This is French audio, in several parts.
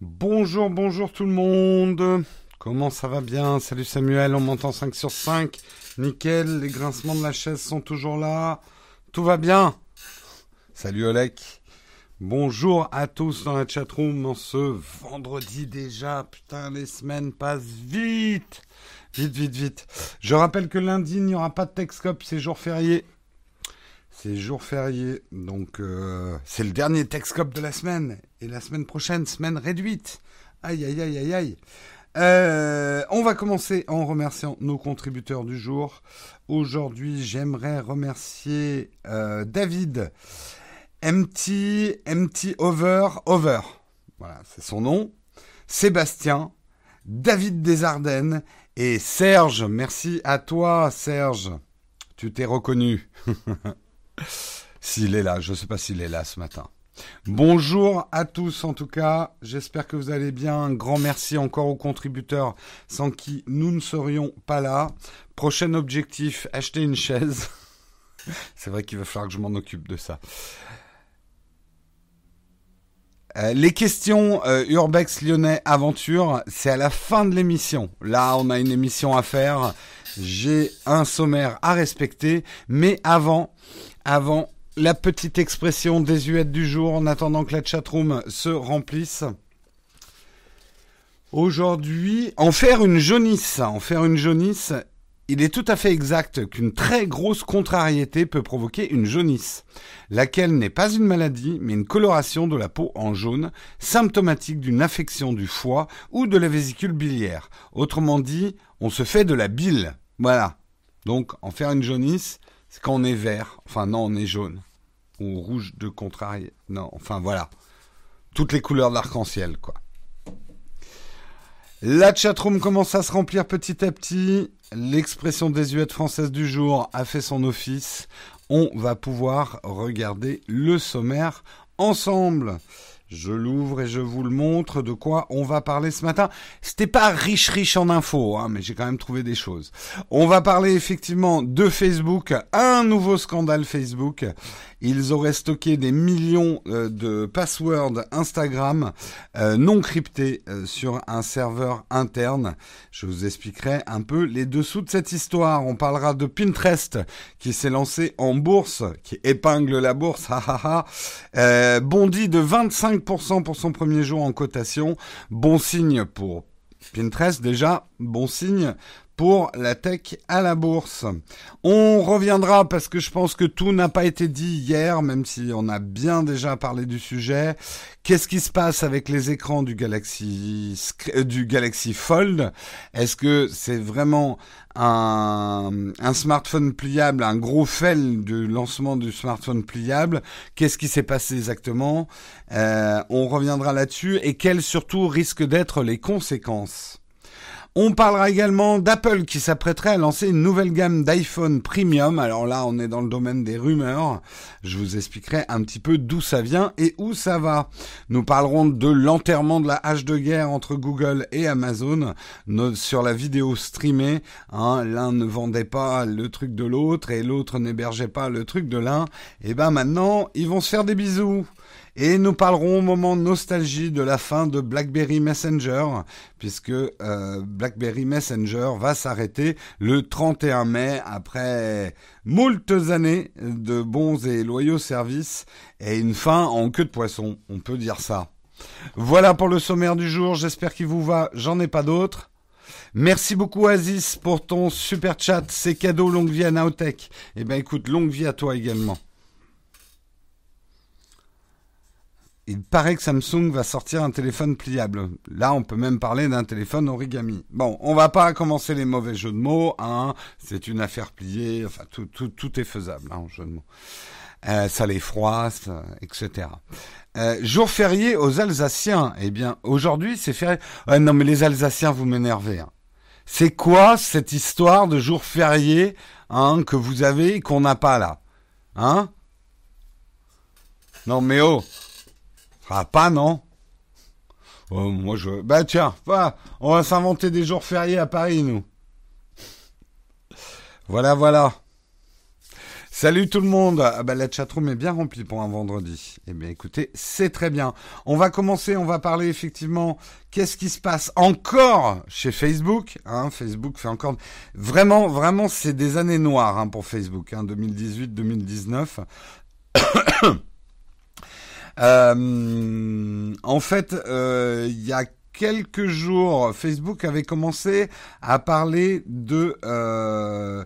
Bonjour, bonjour tout le monde. Comment ça va bien? Salut Samuel, on m'entend 5 sur 5. Nickel, les grincements de la chaise sont toujours là. Tout va bien? Salut Olek. Bonjour à tous dans la chatroom en ce vendredi déjà. Putain, les semaines passent vite. Vite, vite, vite. Je rappelle que lundi, il n'y aura pas de Texcop, c'est jour férié. C'est jour férié, donc euh, c'est le dernier Texcop de la semaine. Et la semaine prochaine, semaine réduite. Aïe, aïe, aïe, aïe, aïe. Euh, on va commencer en remerciant nos contributeurs du jour. Aujourd'hui, j'aimerais remercier euh, David, MT, MT Over, Over. Voilà, c'est son nom. Sébastien, David Desardennes et Serge, merci à toi, Serge. Tu t'es reconnu. s'il est là, je ne sais pas s'il est là ce matin. Bonjour à tous en tout cas, j'espère que vous allez bien. Un grand merci encore aux contributeurs sans qui nous ne serions pas là. Prochain objectif, acheter une chaise. C'est vrai qu'il va falloir que je m'en occupe de ça. Euh, les questions euh, Urbex Lyonnais Aventure, c'est à la fin de l'émission. Là, on a une émission à faire. J'ai un sommaire à respecter. Mais avant, avant, la petite expression désuète du jour en attendant que la chatroom se remplisse. Aujourd'hui, en faire une jaunisse, en faire une jaunisse, il est tout à fait exact qu'une très grosse contrariété peut provoquer une jaunisse, laquelle n'est pas une maladie, mais une coloration de la peau en jaune, symptomatique d'une affection du foie ou de la vésicule biliaire. Autrement dit, on se fait de la bile. Voilà. Donc, en faire une jaunisse, quand est vert. Enfin, non, on est jaune. Ou rouge de contrarié. Non, enfin, voilà. Toutes les couleurs de l'arc-en-ciel, quoi. La chatroom commence à se remplir petit à petit. L'expression désuète française du jour a fait son office. On va pouvoir regarder le sommaire ensemble. Je l'ouvre et je vous le montre de quoi on va parler ce matin. C'était pas riche riche en infos, hein, mais j'ai quand même trouvé des choses. On va parler effectivement de Facebook, un nouveau scandale Facebook. Ils auraient stocké des millions euh, de passwords Instagram euh, non cryptés euh, sur un serveur interne. Je vous expliquerai un peu les dessous de cette histoire. On parlera de Pinterest qui s'est lancé en bourse, qui épingle la bourse, euh, bondi de 25% pour son premier jour en cotation. Bon signe pour Pinterest déjà, bon signe pour la tech à la bourse. On reviendra parce que je pense que tout n'a pas été dit hier, même si on a bien déjà parlé du sujet. Qu'est-ce qui se passe avec les écrans du Galaxy euh, du Galaxy Fold? Est-ce que c'est vraiment un, smartphone pliable, un gros fail du lancement du smartphone pliable? Qu'est-ce qui s'est passé exactement? Euh, On reviendra là-dessus. Et quelles surtout risquent d'être les conséquences? On parlera également d'Apple qui s'apprêterait à lancer une nouvelle gamme d'iPhone Premium. Alors là, on est dans le domaine des rumeurs. Je vous expliquerai un petit peu d'où ça vient et où ça va. Nous parlerons de l'enterrement de la hache de guerre entre Google et Amazon sur la vidéo streamée. Hein, l'un ne vendait pas le truc de l'autre et l'autre n'hébergeait pas le truc de l'un. Et ben maintenant, ils vont se faire des bisous. Et nous parlerons au moment nostalgie de la fin de BlackBerry Messenger, puisque euh, BlackBerry Messenger va s'arrêter le 31 mai après moultes années de bons et loyaux services et une fin en queue de poisson, on peut dire ça. Voilà pour le sommaire du jour, j'espère qu'il vous va, j'en ai pas d'autres. Merci beaucoup Aziz pour ton super chat, c'est cadeau longue vie à Naotech. Eh ben écoute, longue vie à toi également. Il paraît que Samsung va sortir un téléphone pliable. Là, on peut même parler d'un téléphone origami. Bon, on va pas commencer les mauvais jeux de mots. Hein. C'est une affaire pliée. Enfin, tout, tout, tout est faisable hein, jeu de mots. Euh, ça les froisse, etc. Euh, jour férié aux Alsaciens. Eh bien, aujourd'hui, c'est férié. non, mais les Alsaciens, vous m'énervez. Hein. C'est quoi cette histoire de jour férié hein, que vous avez et qu'on n'a pas là Hein? Non, mais oh ah, pas, non oh, Moi, je... Bah tiens, on va s'inventer des jours fériés à Paris, nous. Voilà, voilà. Salut tout le monde. Ah bah, la chatroom est bien remplie pour un vendredi. Eh bien écoutez, c'est très bien. On va commencer, on va parler effectivement qu'est-ce qui se passe encore chez Facebook. Hein, Facebook fait encore... Vraiment, vraiment, c'est des années noires hein, pour Facebook, hein, 2018-2019. Euh, en fait, euh, il y a quelques jours, Facebook avait commencé à parler de euh,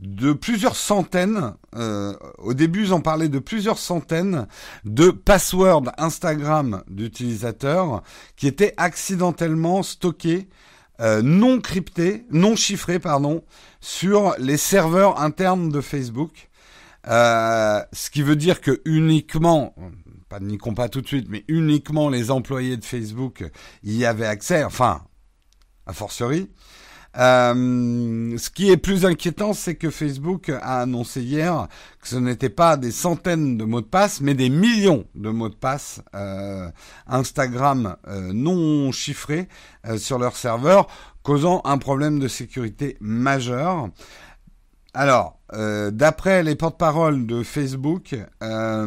de plusieurs centaines. Au début, ils ont parlé de plusieurs centaines de passwords Instagram d'utilisateurs qui étaient accidentellement stockés, euh, non cryptés, non chiffrés, pardon, sur les serveurs internes de Facebook. Euh, ce qui veut dire que uniquement, pas niquons pas tout de suite, mais uniquement les employés de Facebook y avaient accès, enfin, a fortiori. Euh, ce qui est plus inquiétant, c'est que Facebook a annoncé hier que ce n'était pas des centaines de mots de passe, mais des millions de mots de passe euh, Instagram euh, non chiffrés euh, sur leur serveur, causant un problème de sécurité majeur. Alors, euh, d'après les porte-paroles de Facebook, euh,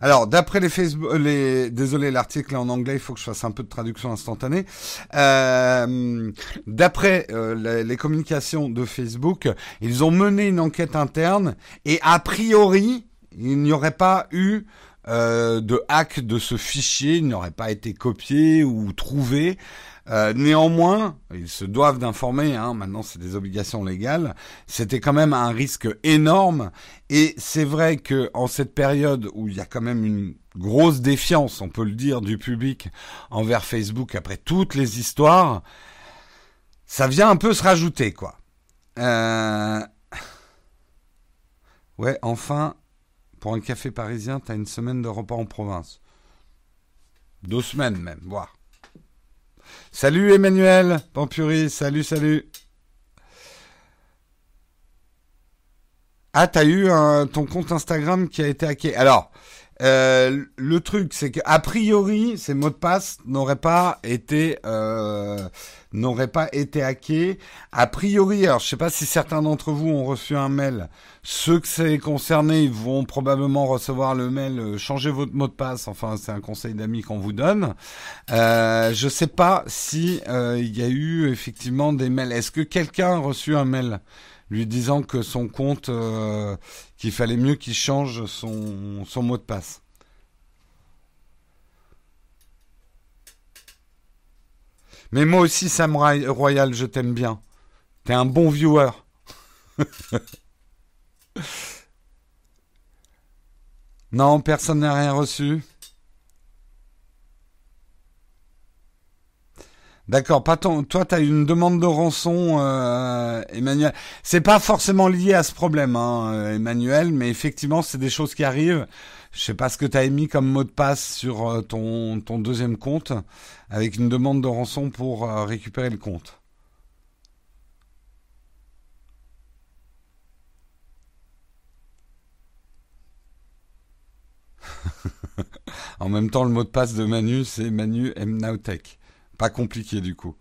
alors d'après les Facebook, les, désolé l'article en anglais, il faut que je fasse un peu de traduction instantanée. Euh, d'après les, les communications de Facebook, ils ont mené une enquête interne et a priori, il n'y aurait pas eu euh, de hack de ce fichier, il n'aurait pas été copié ou trouvé. Euh, néanmoins, ils se doivent d'informer, hein, maintenant c'est des obligations légales, c'était quand même un risque énorme, et c'est vrai que en cette période où il y a quand même une grosse défiance, on peut le dire, du public envers Facebook après toutes les histoires, ça vient un peu se rajouter, quoi. Euh... Ouais, enfin, pour un café parisien, t'as une semaine de repas en province. Deux semaines même, voire. Salut Emmanuel, Pampuri, salut, salut. Ah, t'as eu un, ton compte Instagram qui a été hacké. Alors, euh, le truc, c'est qu'a priori, ces mots de passe n'auraient pas été euh, n'auraient pas été hackés. A priori, alors je sais pas si certains d'entre vous ont reçu un mail. Ceux que c'est concerné, ils vont probablement recevoir le mail euh, changez votre mot de passe. Enfin, c'est un conseil d'amis qu'on vous donne. Euh, je sais pas si euh, il y a eu effectivement des mails. Est-ce que quelqu'un a reçu un mail? Lui disant que son compte, euh, qu'il fallait mieux qu'il change son, mot de passe. Mais moi aussi, Sam Royal, je t'aime bien. T'es un bon viewer. non, personne n'a rien reçu. D'accord, pas ton, toi tu as une demande de rançon, euh, Emmanuel. C'est pas forcément lié à ce problème, hein, euh, Emmanuel, mais effectivement c'est des choses qui arrivent. Je sais pas ce que tu as émis comme mot de passe sur euh, ton, ton deuxième compte, avec une demande de rançon pour euh, récupérer le compte. en même temps, le mot de passe de Manu, c'est Manu M. Nowtech. Pas compliqué du coup.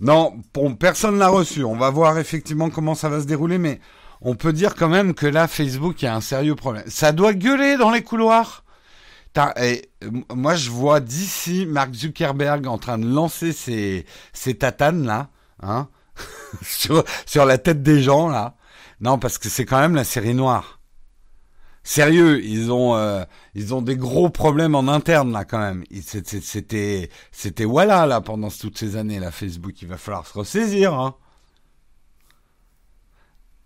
Non, bon, personne l'a reçu. On va voir effectivement comment ça va se dérouler, mais on peut dire quand même que là, Facebook, il y a un sérieux problème. Ça doit gueuler dans les couloirs. Et, moi, je vois d'ici Mark Zuckerberg en train de lancer ses, tatanes là, hein, sur la tête des gens là. Non, parce que c'est quand même la série noire. Sérieux, ils ont euh, ils ont des gros problèmes en interne là quand même. C'était voilà là pendant toutes ces années là Facebook. Il va falloir se ressaisir. Hein.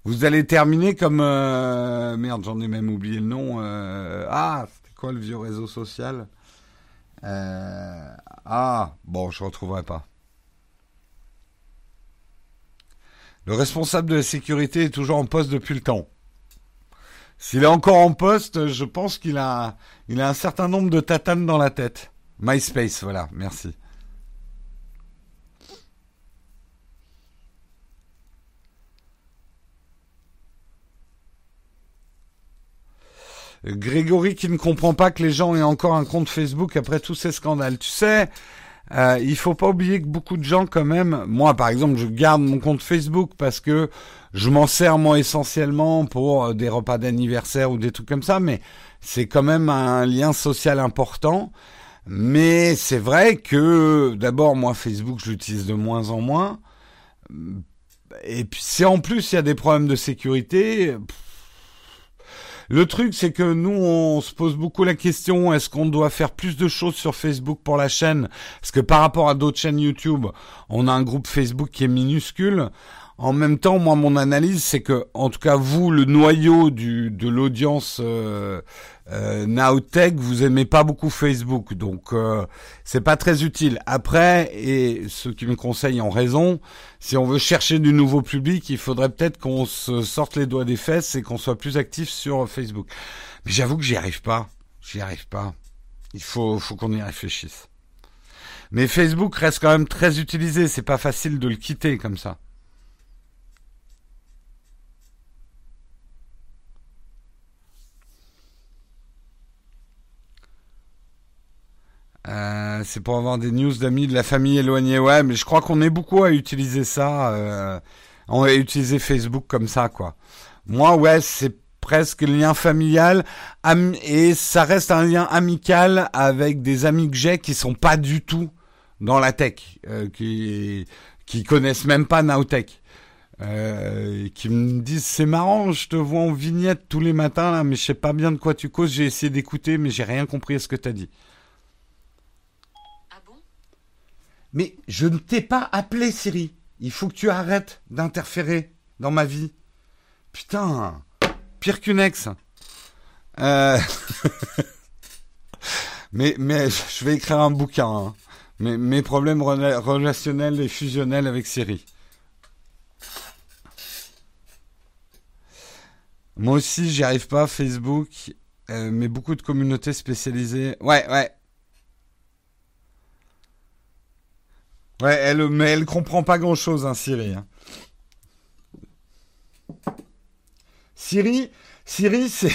Vous allez terminer comme euh, merde, j'en ai même oublié le nom. Euh, ah, c'était quoi le vieux réseau social? Ah, bon, je retrouverai pas. Le responsable de la sécurité est toujours en poste depuis le temps. S'il est encore en poste, je pense qu'il a, il a un certain nombre de tatanes dans la tête. MySpace, voilà, merci. Grégory qui ne comprend pas que les gens aient encore un compte Facebook après tous ces scandales. Tu sais, euh, il faut pas oublier que beaucoup de gens quand même, moi par exemple, je garde mon compte Facebook parce que je m'en sers moi essentiellement pour euh, des repas d'anniversaire ou des trucs comme ça, mais c'est quand même un lien social important. Mais c'est vrai que d'abord moi Facebook je l'utilise de moins en moins. Et puis si en plus il y a des problèmes de sécurité, le truc, c'est que nous, on se pose beaucoup la question, est-ce qu'on doit faire plus de choses sur Facebook pour la chaîne? Parce que par rapport à d'autres chaînes YouTube, on a un groupe Facebook qui est minuscule. En même temps, moi, mon analyse, c'est que, en tout cas, vous, le noyau du, de l'audience euh, euh, Nowtech, vous aimez pas beaucoup Facebook, donc euh, c'est pas très utile. Après, et ceux qui me conseillent ont raison, si on veut chercher du nouveau public, il faudrait peut-être qu'on se sorte les doigts des fesses et qu'on soit plus actif sur Facebook. Mais j'avoue que j'y arrive pas. J'y arrive pas. Il faut, faut qu'on y réfléchisse. Mais Facebook reste quand même très utilisé. C'est pas facile de le quitter comme ça. Euh, c'est pour avoir des news d'amis de la famille éloignée. Ouais, mais je crois qu'on est beaucoup à utiliser ça. Euh, on va utiliser Facebook comme ça, quoi. Moi, ouais, c'est presque lien familial et ça reste un lien amical avec des amis que j'ai qui sont pas du tout dans la tech, euh, qui qui connaissent même pas Nowtech. Euh, qui me disent c'est marrant, je te vois en vignette tous les matins là, mais je sais pas bien de quoi tu causes. J'ai essayé d'écouter, mais j'ai rien compris à ce que tu as dit. Mais je ne t'ai pas appelé, Siri. Il faut que tu arrêtes d'interférer dans ma vie. Putain, pire qu'une ex. Euh... mais, mais je vais écrire un bouquin. Hein. Mes, mes problèmes relationnels et fusionnels avec Siri. Moi aussi, j'y arrive pas, Facebook, euh, mais beaucoup de communautés spécialisées. Ouais, ouais, Ouais, elle, mais elle comprend pas grand chose, hein, Siri. Hein. Siri, Siri, c'est.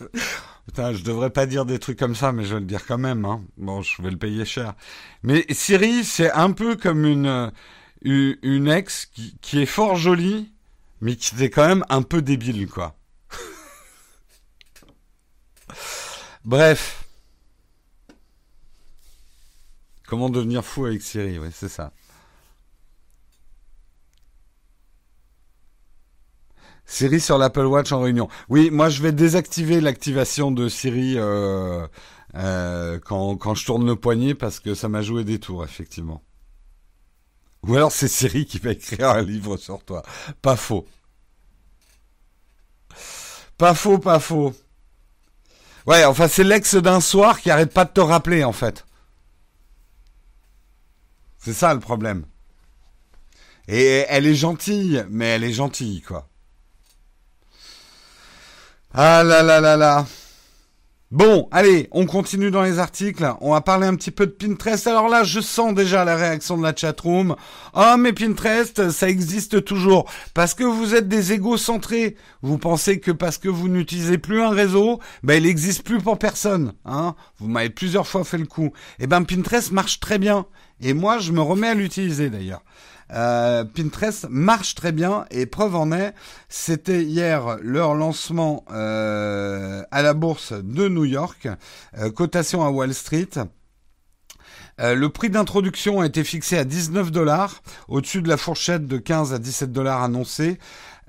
Putain, je devrais pas dire des trucs comme ça, mais je vais le dire quand même. Hein. Bon, je vais le payer cher. Mais Siri, c'est un peu comme une une ex qui, qui est fort jolie, mais qui est quand même un peu débile, quoi. Bref. Comment devenir fou avec Siri, oui, c'est ça. Siri sur l'Apple Watch en réunion. Oui, moi je vais désactiver l'activation de Siri euh, euh, quand, quand je tourne le poignet parce que ça m'a joué des tours, effectivement. Ou alors c'est Siri qui va écrire un livre sur toi. Pas faux. Pas faux, pas faux. Ouais, enfin c'est l'ex d'un soir qui arrête pas de te rappeler en fait. C'est ça le problème. Et elle est gentille, mais elle est gentille, quoi. Ah là là là là. Bon, allez, on continue dans les articles. On va parler un petit peu de Pinterest. Alors là, je sens déjà la réaction de la chatroom. Oh, mais Pinterest, ça existe toujours. Parce que vous êtes des égocentrés. Vous pensez que parce que vous n'utilisez plus un réseau, ben, il n'existe plus pour personne. Hein vous m'avez plusieurs fois fait le coup. Eh ben, Pinterest marche très bien. Et moi, je me remets à l'utiliser d'ailleurs. Euh, Pinterest marche très bien et preuve en est, c'était hier leur lancement euh, à la bourse de New York, euh, cotation à Wall Street. le prix d'introduction a été fixé à 19 dollars, au-dessus de la fourchette de 15 à 17 dollars annoncée.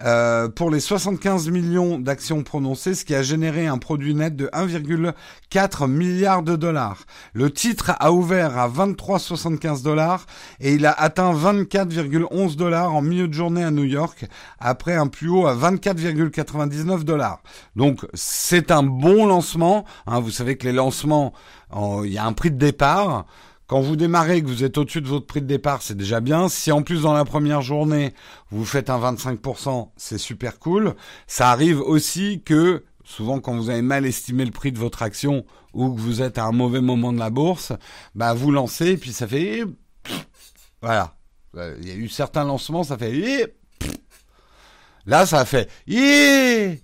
Euh, pour les 75 millions d'actions prononcées, ce qui a généré un produit net de 1,4 milliard de dollars. Le titre a ouvert à 23,75 dollars et il a atteint 24,11 dollars en milieu de journée à New York après un plus haut à 24,99 dollars. Donc c'est un bon lancement. Hein, vous savez que les lancements, il y a un prix de départ. Quand vous démarrez que vous êtes au-dessus de votre prix de départ, c'est déjà bien. Si en plus dans la première journée, vous faites un 25%, c'est super cool. Ça arrive aussi que souvent quand vous avez mal estimé le prix de votre action ou que vous êtes à un mauvais moment de la bourse, bah vous lancez et puis ça fait voilà. Il y a eu certains lancements, ça fait là ça a fait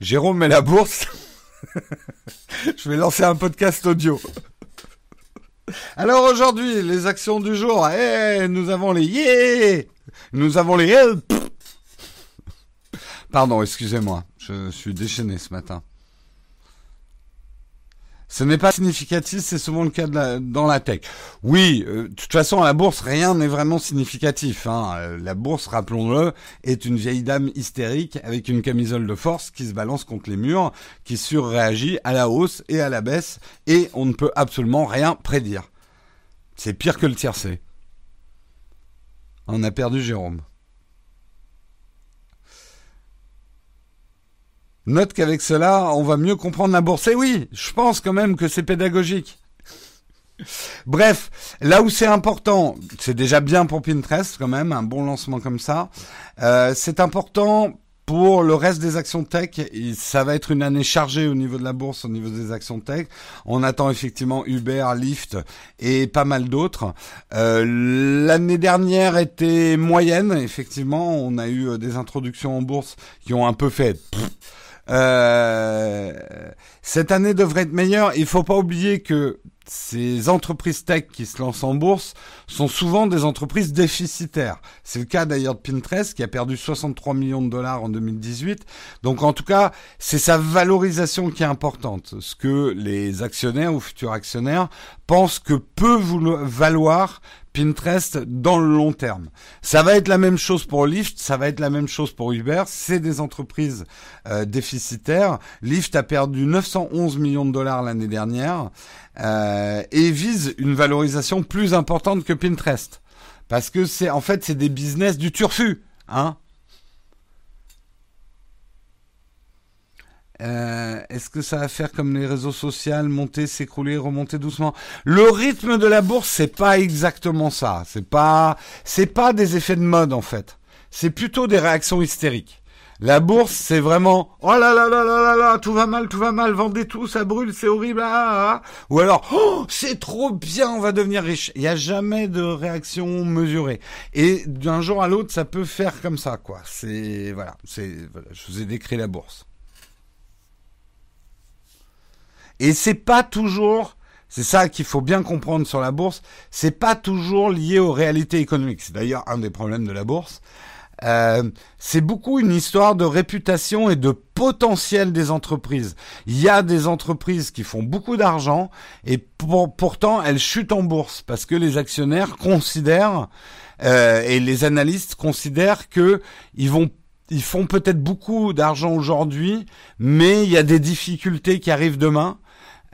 Jérôme et la bourse. Je vais lancer un podcast audio. Alors aujourd'hui, les actions du jour. Eh, nous avons les yeah Nous avons les Pardon, excusez-moi. Je suis déchaîné ce matin. Ce n'est pas significatif, c'est souvent le cas dans la tech. Oui, euh, de toute façon, à la bourse, rien n'est vraiment significatif. Hein. Euh, la bourse, rappelons-le, est une vieille dame hystérique avec une camisole de force qui se balance contre les murs, qui surréagit à la hausse et à la baisse, et on ne peut absolument rien prédire. C'est pire que le tiercé. On a perdu Jérôme. Note qu'avec cela, on va mieux comprendre la bourse. Et oui, je pense quand même que c'est pédagogique. Bref, là où c'est important, c'est déjà bien pour Pinterest quand même, un bon lancement comme ça. Euh, c'est important pour le reste des actions tech, ça va être une année chargée au niveau de la bourse, au niveau des actions tech. On attend effectivement Uber, Lyft et pas mal d'autres. Euh, l'année dernière était moyenne, effectivement. On a eu euh, des introductions en bourse qui ont un peu fait. Euh, cette année devrait être meilleure. Il faut pas oublier que ces entreprises tech qui se lancent en bourse sont souvent des entreprises déficitaires. C'est le cas d'ailleurs de Pinterest qui a perdu 63 millions de dollars en 2018. Donc en tout cas, c'est sa valorisation qui est importante. Ce que les actionnaires ou futurs actionnaires pensent que peut valoir Pinterest dans le long terme. Ça va être la même chose pour Lyft, ça va être la même chose pour Uber. C'est des entreprises euh, déficitaires. Lyft a perdu 911 millions de dollars l'année dernière euh, et vise une valorisation plus importante que Pinterest parce que c'est en fait c'est des business du turfu, hein. Euh, est-ce que ça va faire comme les réseaux sociaux, monter, s'écrouler, remonter doucement? Le rythme de la bourse, c'est pas exactement ça. C'est pas, c'est pas des effets de mode en fait. C'est plutôt des réactions hystériques. La bourse, c'est vraiment oh là là là là là là, tout va mal, tout va mal, vendez tout, ça brûle, c'est horrible, ah, ah, ah. ou alors oh c'est trop bien, on va devenir riche. Il n'y a jamais de réaction mesurée. Et d'un jour à l'autre, ça peut faire comme ça, quoi. C'est voilà, c'est je vous ai décrit la bourse. Et c'est pas toujours, c'est ça qu'il faut bien comprendre sur la bourse, c'est pas toujours lié aux réalités économiques. C'est d'ailleurs un des problèmes de la bourse. Euh, c'est beaucoup une histoire de réputation et de potentiel des entreprises. Il y a des entreprises qui font beaucoup d'argent et pourtant elles chutent en bourse parce que les actionnaires considèrent euh, et les analystes considèrent que ils vont ils font peut-être beaucoup d'argent aujourd'hui, mais il y a des difficultés qui arrivent demain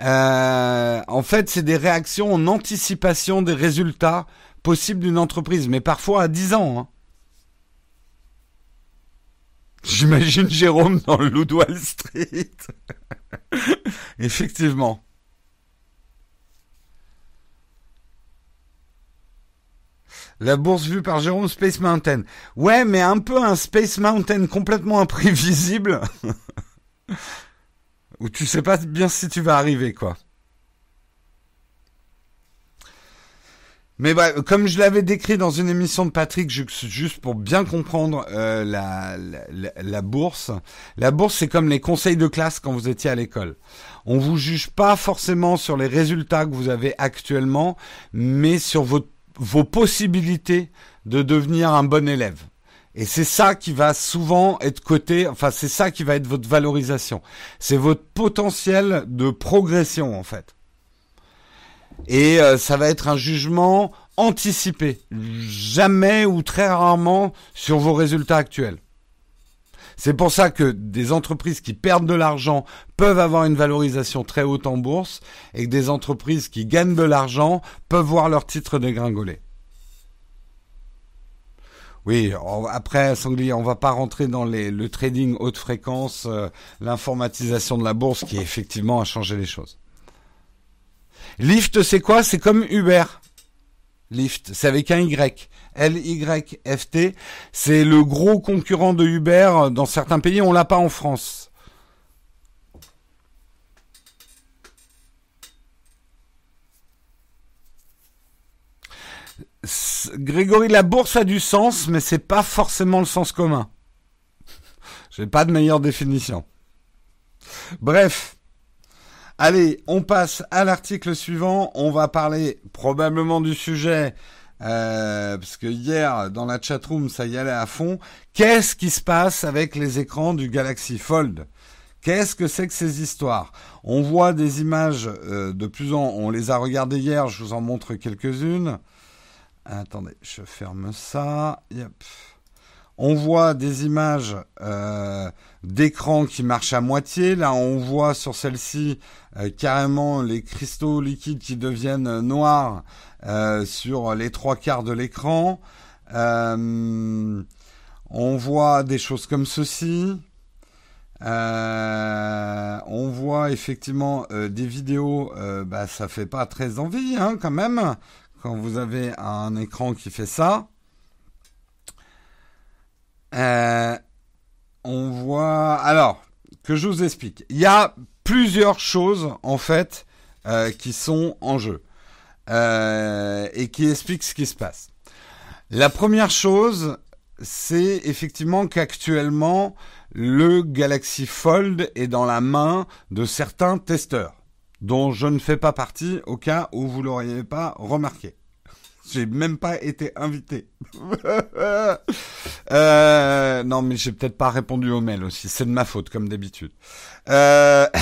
euh, en fait, c'est des réactions en anticipation des résultats possibles d'une entreprise, mais parfois à 10 ans. Hein. J'imagine Jérôme dans le Loup Wall Street. Effectivement. La bourse vue par Jérôme Space Mountain. Ouais, mais un peu un Space Mountain complètement imprévisible. où tu sais pas bien si tu vas arriver, quoi. Mais bah, comme je l'avais décrit dans une émission de Patrick, juste pour bien comprendre euh, la, la, bourse, la bourse c'est comme les conseils de classe quand vous étiez à l'école. On vous juge pas forcément sur les résultats que vous avez actuellement, mais sur vos, vos possibilités de devenir un bon élève. Et c'est ça qui va souvent être coté, enfin c'est ça qui va être votre valorisation. C'est votre potentiel de progression en fait. Et euh, ça va être un jugement anticipé, jamais ou très rarement sur vos résultats actuels. C'est pour ça que des entreprises qui perdent de l'argent peuvent avoir une valorisation très haute en bourse et que des entreprises qui gagnent de l'argent peuvent voir leur titre dégringoler. Oui, après, Sanglier, on va pas rentrer dans le trading haute fréquence, euh, l'informatisation de la bourse qui effectivement a changé les choses. Lyft, c'est quoi? C'est comme Uber. Lyft, c'est avec un Y. L-Y-F-T. C'est le gros concurrent de Uber dans certains pays. On l'a pas en France. Grégory, la bourse a du sens, mais c'est pas forcément le sens commun. J'ai pas de meilleure définition. Bref. Allez, on passe à l'article suivant. On va parler probablement du sujet, euh, parce que hier, dans la chatroom, ça y allait à fond. Qu'est-ce qui se passe avec les écrans du Galaxy Fold? Qu'est-ce que c'est que ces histoires? On voit des images euh, de plus en... On les a regardées hier, je vous en montre quelques-unes. Attendez, je ferme ça. On voit des images euh, d'écran qui marchent à moitié. Là, on voit sur celle-ci euh, carrément les cristaux liquides qui deviennent noirs euh, sur les trois quarts de l'écran. on voit des choses comme ceci. on voit effectivement des vidéos, bah, ça fait pas très envie hein, quand même quand vous avez un écran qui fait ça. Euh, on voit. Alors, que je vous explique. Il y a plusieurs choses, en fait, euh, qui sont en jeu. Euh, et qui expliquent ce qui se passe. La première chose, c'est effectivement qu'actuellement, le Galaxy Fold est dans la main de certains testeurs, dont je ne fais pas partie au cas où vous l'auriez pas remarqué. J'ai même pas été invité. euh, non, mais j'ai peut-être pas répondu au mail aussi. C'est de ma faute, comme d'habitude. Euh...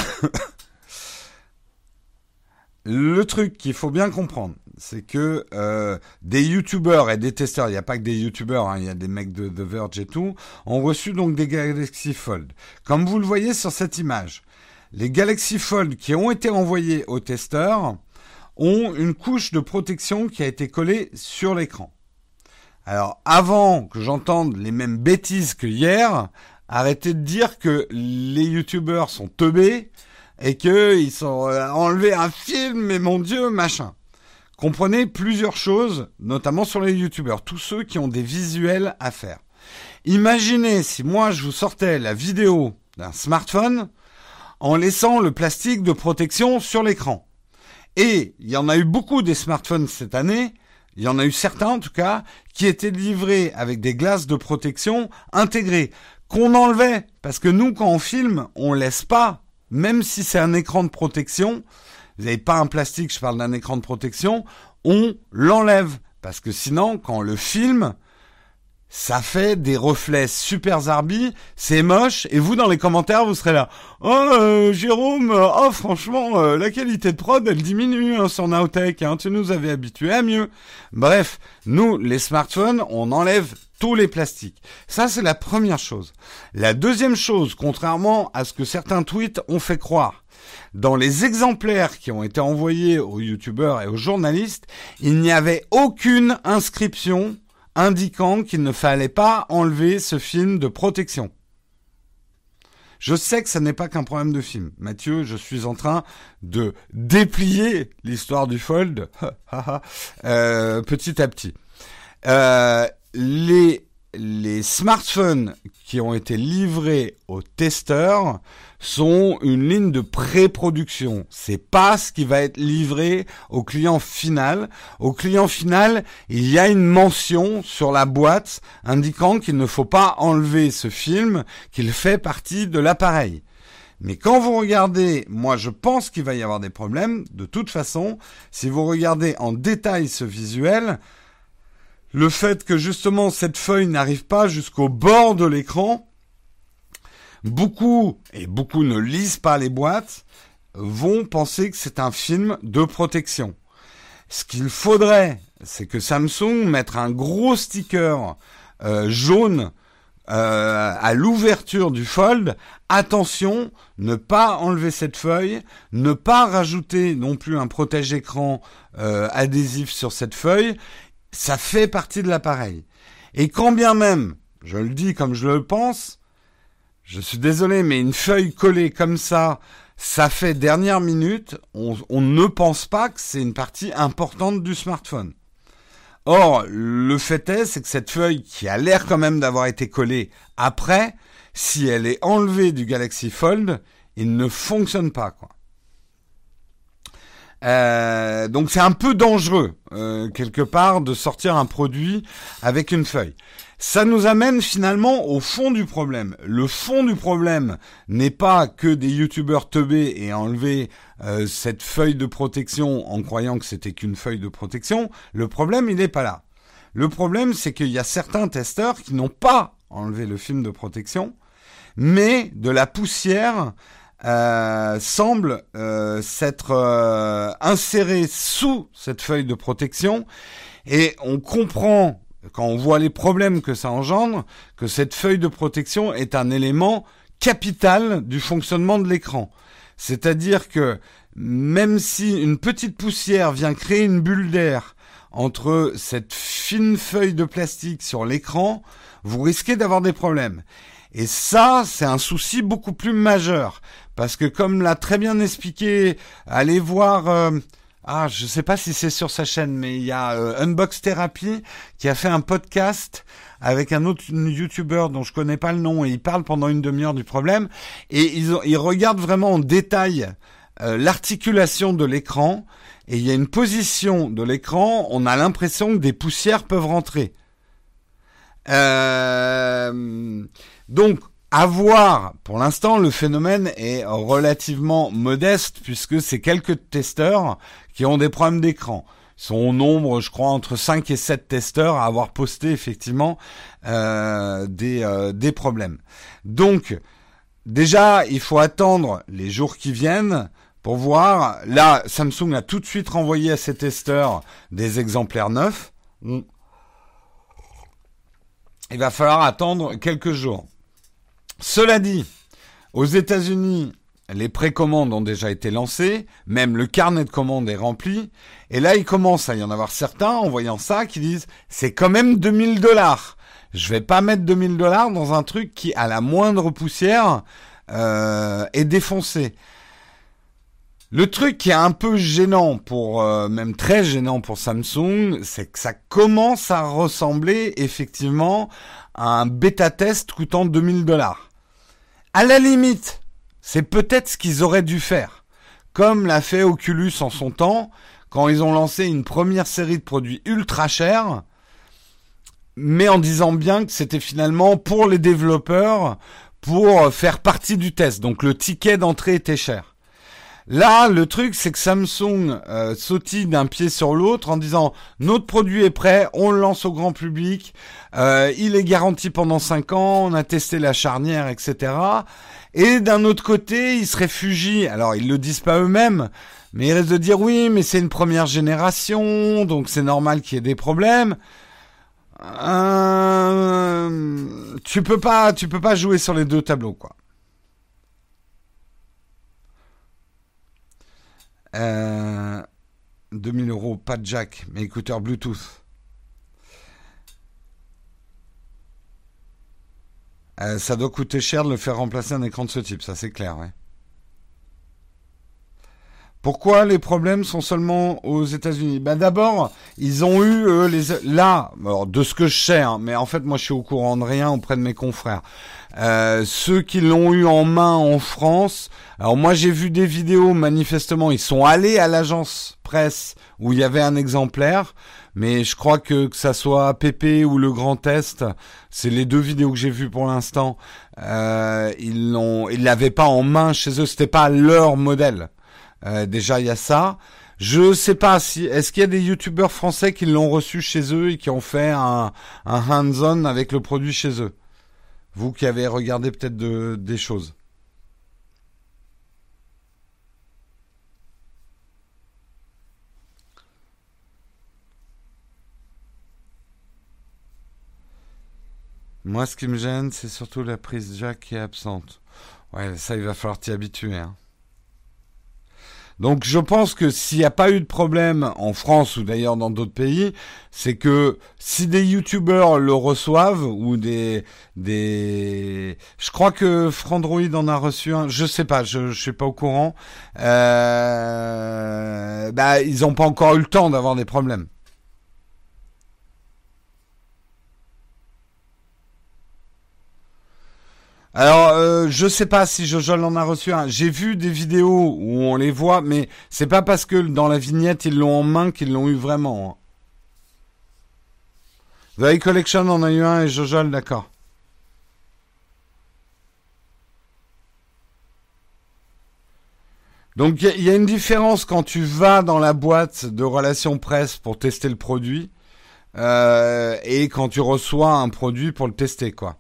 Le truc qu'il faut bien comprendre, c'est que euh, des youtubeurs et des testeurs, il n'y a pas que des youtubeurs, hein, il y a des mecs de The Verge et tout, ont reçu donc des Galaxy Fold. Comme vous le voyez sur cette image, les Galaxy Fold qui ont été envoyés aux testeurs, ont une couche de protection qui a été collée sur l'écran. Alors, avant que j'entende les mêmes bêtises que hier, arrêtez de dire que les youtubeurs sont teubés et qu'ils sont euh, enlevés un film, mais mon dieu, machin. Comprenez plusieurs choses, notamment sur les youtubeurs, tous ceux qui ont des visuels à faire. Imaginez si moi je vous sortais la vidéo d'un smartphone en laissant le plastique de protection sur l'écran. Et il y en a eu beaucoup des smartphones cette année, il y en a eu certains en tout cas, qui étaient livrés avec des glaces de protection intégrées, qu'on enlevait, parce que nous quand on filme, on laisse pas, même si c'est un écran de protection, vous n'avez pas un plastique, je parle d'un écran de protection, on l'enlève, parce que sinon quand on le filme, ça fait des reflets super zarbi, c'est moche, et vous dans les commentaires vous serez là. Oh euh, Jérôme, oh franchement euh, la qualité de prod elle diminue hein, sur Nowtech, hein, tu nous avais habitués à mieux. Bref, nous les smartphones on enlève tous les plastiques. Ça c'est la première chose. La deuxième chose, contrairement à ce que certains tweets ont fait croire, dans les exemplaires qui ont été envoyés aux youtubeurs et aux journalistes, il n'y avait aucune inscription indiquant qu'il ne fallait pas enlever ce film de protection. Je sais que ce n'est pas qu'un problème de film. Mathieu, je suis en train de déplier l'histoire du Fold euh, petit à petit. Euh, les smartphones qui ont été livrés aux testeurs sont une ligne de pré-production. C'est pas ce qui va être livré au client final. Au client final, il y a une mention sur la boîte indiquant qu'il ne faut pas enlever ce film, qu'il fait partie de l'appareil. Mais quand vous regardez, moi je pense qu'il va y avoir des problèmes. De toute façon, si vous regardez en détail ce visuel, le fait que justement cette feuille n'arrive pas jusqu'au bord de l'écran, beaucoup, et beaucoup ne lisent pas les boîtes, vont penser que c'est un film de protection. Ce qu'il faudrait, c'est que Samsung mette un gros sticker euh, jaune euh, à l'ouverture du fold. Attention, ne pas enlever cette feuille, ne pas rajouter non plus un protège-écran euh, adhésif sur cette feuille. Ça fait partie de l'appareil. Et quand bien même, je le dis comme je le pense, je suis désolé, mais une feuille collée comme ça, ça fait dernière minute, on, ne pense pas que c'est une partie importante du smartphone. Or, le fait est, c'est que cette feuille, qui a l'air quand même d'avoir été collée après, si elle est enlevée du Galaxy Fold, il ne fonctionne pas, quoi. Euh, donc c'est un peu dangereux, euh, quelque part, de sortir un produit avec une feuille. Ça nous amène finalement au fond du problème. Le fond du problème n'est pas que des youtubeurs teubés et enlever euh, cette feuille de protection en croyant que c'était qu'une feuille de protection. Le problème, il n'est pas là. Le problème, c'est qu'il y a certains testeurs qui n'ont pas enlevé le film de protection, mais de la poussière euh, semble euh, s'être euh, insérée sous cette feuille de protection et on comprend quand on voit les problèmes que ça engendre que cette feuille de protection est un élément capital du fonctionnement de l'écran. C'est-à-dire que même si une petite poussière vient créer une bulle d'air entre cette fine feuille de plastique sur l'écran, vous risquez d'avoir des problèmes. Et ça, c'est un souci beaucoup plus majeur. Parce que comme l'a très bien expliqué, allez voir... Euh, ah, je sais pas si c'est sur sa chaîne, mais il y a euh, Unbox Therapy qui a fait un podcast avec un autre YouTuber dont je connais pas le nom et il parle pendant une demi-heure du problème et ils, ont, ils regardent vraiment en détail euh, l'articulation de l'écran et il y a une position de l'écran, on a l'impression que des poussières peuvent rentrer. Euh, donc, à voir, pour l'instant, le phénomène est relativement modeste puisque c'est quelques testeurs qui ont des problèmes d'écran. Ils sont au nombre, je crois, entre 5 et 7 testeurs à avoir posté effectivement euh, des, euh, des problèmes. Donc, déjà, il faut attendre les jours qui viennent pour voir. Là, Samsung a tout de suite renvoyé à ses testeurs des exemplaires neufs. Il va falloir attendre quelques jours. Cela dit, aux États-Unis, les précommandes ont déjà été lancées, même le carnet de commandes est rempli, et là il commence à y en avoir certains en voyant ça qui disent c'est quand même 2000 dollars. Je vais pas mettre 2000 dollars dans un truc qui, à la moindre poussière, euh, est défoncé. Le truc qui est un peu gênant pour, euh, même très gênant pour Samsung, c'est que ça commence à ressembler effectivement un bêta test coûtant 2000 dollars. À la limite, c'est peut-être ce qu'ils auraient dû faire. Comme l'a fait Oculus en son temps, quand ils ont lancé une première série de produits ultra chers, mais en disant bien que c'était finalement pour les développeurs, pour faire partie du test. Donc le ticket d'entrée était cher. Là, le truc, c'est que Samsung euh, sautille d'un pied sur l'autre en disant notre produit est prêt, on le lance au grand public, euh, il est garanti pendant 5 ans, on a testé la charnière, etc. Et d'un autre côté, ils se réfugient. Alors, ils le disent pas eux-mêmes, mais ils restent de dire oui, mais c'est une première génération, donc c'est normal qu'il y ait des problèmes. Euh, tu peux pas, tu peux pas jouer sur les deux tableaux, quoi. Euh, 2000 euros, pas de jack, mais écouteurs Bluetooth. Euh, ça doit coûter cher de le faire remplacer un écran de ce type, ça c'est clair, ouais. Pourquoi les problèmes sont seulement aux États-Unis? Ben d'abord, ils ont eu les là, de ce que je sais, hein, mais en fait moi je suis au courant de rien auprès de mes confrères. Euh, ceux qui l'ont eu en main en France, alors moi j'ai vu des vidéos manifestement, ils sont allés à l'agence presse où il y avait un exemplaire mais je crois que que ça soit PP ou le Grand Test, c'est les deux vidéos que j'ai vues pour l'instant. Euh, ils l'ont, ils l'avaient pas en main chez eux, c'était pas leur modèle. Euh, déjà il y a ça. Je sais pas si est-ce qu'il y a des youtubeurs français qui l'ont reçu chez eux et qui ont fait un, un hands-on avec le produit chez eux? Vous qui avez regardé peut-être de, des choses. Moi, ce qui me gêne, c'est surtout la prise jack qui est absente. Ouais, ça, il va falloir t'y habituer. Hein. Donc, je pense que s'il n'y a pas eu de problème en France ou d'ailleurs dans d'autres pays, c'est que si des youtubeurs le reçoivent ou des des, je crois que Frandroid en a reçu un. Je sais pas, je suis pas au courant. Euh, bah, ils n'ont pas encore eu le temps d'avoir des problèmes. Alors, euh, je sais pas si Jojol en a reçu un. J'ai vu des vidéos où on les voit, mais c'est pas parce que dans la vignette ils l'ont en main qu'ils l'ont eu vraiment. Hein. The Collection en a eu un et Jojol, d'accord. Donc il y, a une différence quand tu vas dans la boîte de relations presse pour tester le produit euh, et quand tu reçois un produit pour le tester, quoi.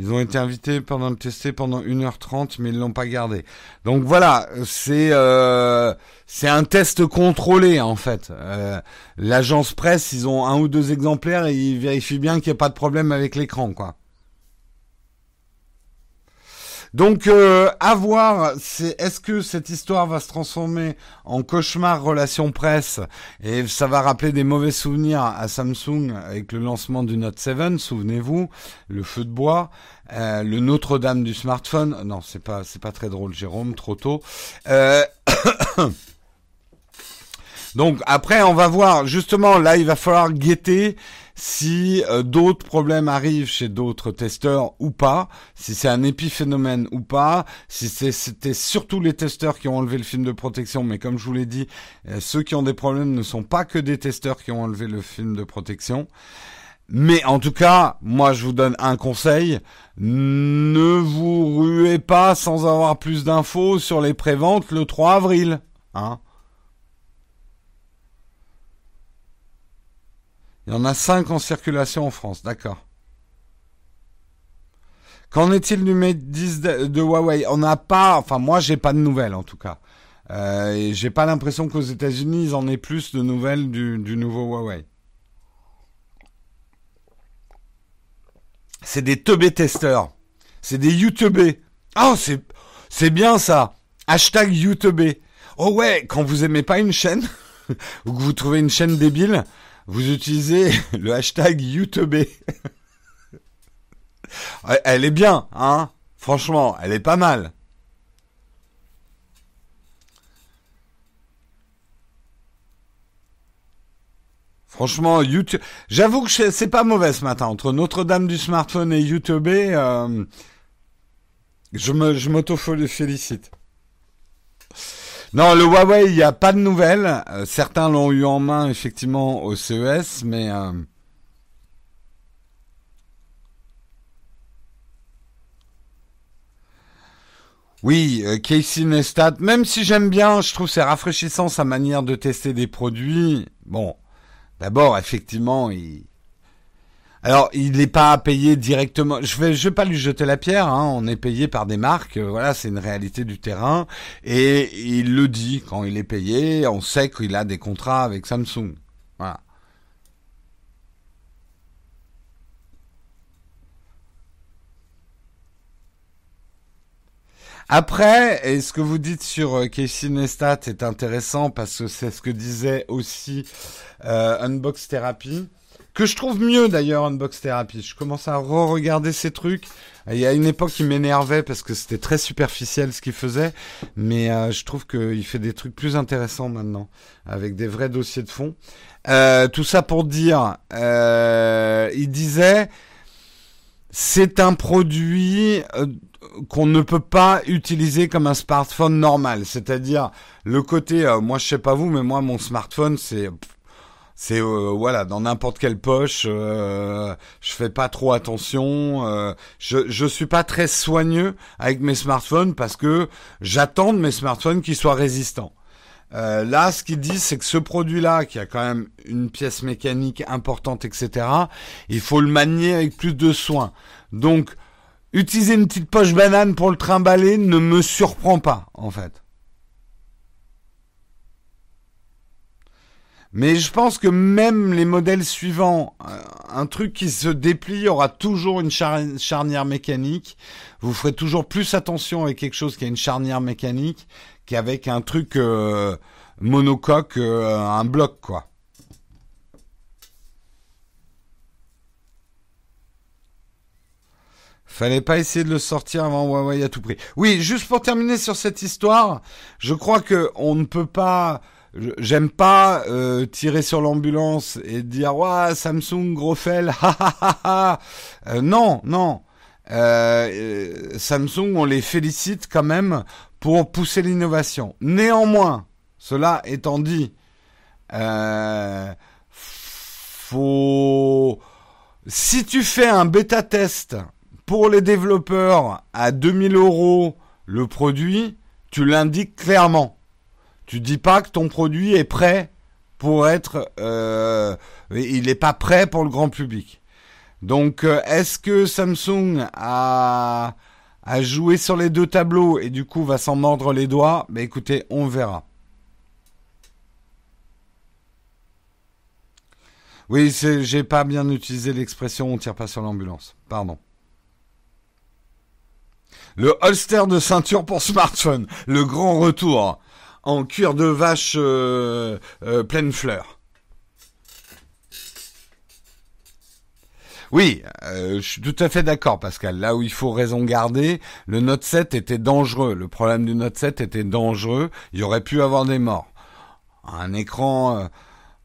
Ils ont été invités pendant le tester pendant 1h30, mais ils l'ont pas gardé. Donc voilà, c'est euh, c'est un test contrôlé en fait. Euh, L'agence presse, ils ont un ou deux exemplaires et ils vérifient bien qu'il n'y a pas de problème avec l'écran, quoi. Donc, euh, à voir, c'est est-ce que cette histoire va se transformer en cauchemar relation presse? Et ça va rappeler des mauvais souvenirs à Samsung avec le lancement du Note 7, souvenez-vous, le feu de bois, euh, le Notre-Dame du smartphone. Non, c'est pas c'est pas très drôle, Jérôme, trop tôt. Euh... Donc après, on va voir. Justement, là, il va falloir guetter si euh, d'autres problèmes arrivent chez d'autres testeurs ou pas, si c'est un épiphénomène ou pas, si c'était surtout les testeurs qui ont enlevé le film de protection, mais comme je vous l'ai dit, euh, ceux qui ont des problèmes ne sont pas que des testeurs qui ont enlevé le film de protection. Mais en tout cas, moi je vous donne un conseil, ne vous ruez pas sans avoir plus d'infos sur les préventes le 3 avril. Hein Il y en a 5 en circulation en France, d'accord. Qu'en est-il du Mate 10 de, Huawei? On n'a pas, enfin moi j'ai pas de nouvelles en tout cas. Euh, et j'ai pas l'impression qu'aux États-Unis ils en aient plus de nouvelles du, nouveau Huawei. C'est des teubés testeurs. C'est des YouTubés. C'est, c'est bien ça. Hashtag YouTubé. Oh ouais, quand vous aimez pas une chaîne, ou que vous trouvez une chaîne débile, vous utilisez le hashtag YouTube. elle est bien, hein Franchement, elle est pas mal. Franchement, YouTube. J'avoue que c'est pas mauvais ce matin entre Notre-Dame du smartphone et YouTube. Euh, je me, je m'auto félicite. Non, le Huawei, il n'y a pas de nouvelles. Euh, certains l'ont eu en main effectivement au CES, mais euh, oui, euh, Casey Neistat, même si j'aime bien, je trouve c'est rafraîchissant sa manière de tester des produits. Bon, d'abord, effectivement, il, alors, il n'est pas payé directement. Je vais, je vais pas lui jeter la pierre. Hein. On est payé par des marques. Euh, voilà, c'est une réalité du terrain. Et il le dit quand il est payé. On sait qu'il a des contrats avec Samsung. Voilà. Après, et ce que vous dites sur euh, Casey Neistat est intéressant parce que c'est ce que disait aussi euh, Unbox Therapy? Que je trouve mieux d'ailleurs Unbox Therapy. Je commence à re-regarder ces trucs. Il y a une époque qui m'énervait parce que c'était très superficiel ce qu'il faisait, mais euh, je trouve qu'il fait des trucs plus intéressants maintenant, avec des vrais dossiers de fond. Euh, tout ça pour dire, euh, il disait, c'est un produit qu'on ne peut pas utiliser comme un smartphone normal. C'est-à-dire le côté, moi je sais pas vous, mais moi mon smartphone c'est c'est euh, voilà dans n'importe quelle poche. Euh, je fais pas trop attention. Euh, je je suis pas très soigneux avec mes smartphones parce que j'attends de mes smartphones qu'ils soient résistants. Euh, là, ce qu'ils disent, c'est que ce produit-là, qui a quand même une pièce mécanique importante, etc., il faut le manier avec plus de soin. Donc, utiliser une petite poche banane pour le trimballer ne me surprend pas, en fait. Mais je pense que même les modèles suivants, euh, un truc qui se déplie aura toujours une charnière mécanique. Vous ferez toujours plus attention avec quelque chose qui a une charnière mécanique qu'avec un truc euh, monocoque, euh, un bloc quoi. Fallait pas essayer de le sortir avant Huawei à tout prix. Oui, juste pour terminer sur cette histoire, je crois que on ne peut pas J'aime pas euh, tirer sur l'ambulance et dire ouais Samsung gros fel, euh, non non. Samsung, on les félicite quand même pour pousser l'innovation. Néanmoins, cela étant dit, faut si tu fais un bêta test pour les développeurs à 2000 euros le produit, tu l'indiques clairement. Tu dis pas que ton produit est prêt pour être, euh, il n'est pas prêt pour le grand public. Donc, euh, est-ce que Samsung a, a joué sur les deux tableaux et du coup va s'en mordre les doigts? Ben écoutez, on verra. Oui, j'ai pas bien utilisé l'expression on tire pas sur l'ambulance. Pardon. Le holster de ceinture pour smartphone, le grand retour en cuir de vache euh, euh, pleine fleur. Oui, euh, je suis tout à fait d'accord, Pascal. Là où il faut raison garder, le Note 7 était dangereux. Le problème du Note 7 était dangereux. Il aurait pu avoir des morts. Un écran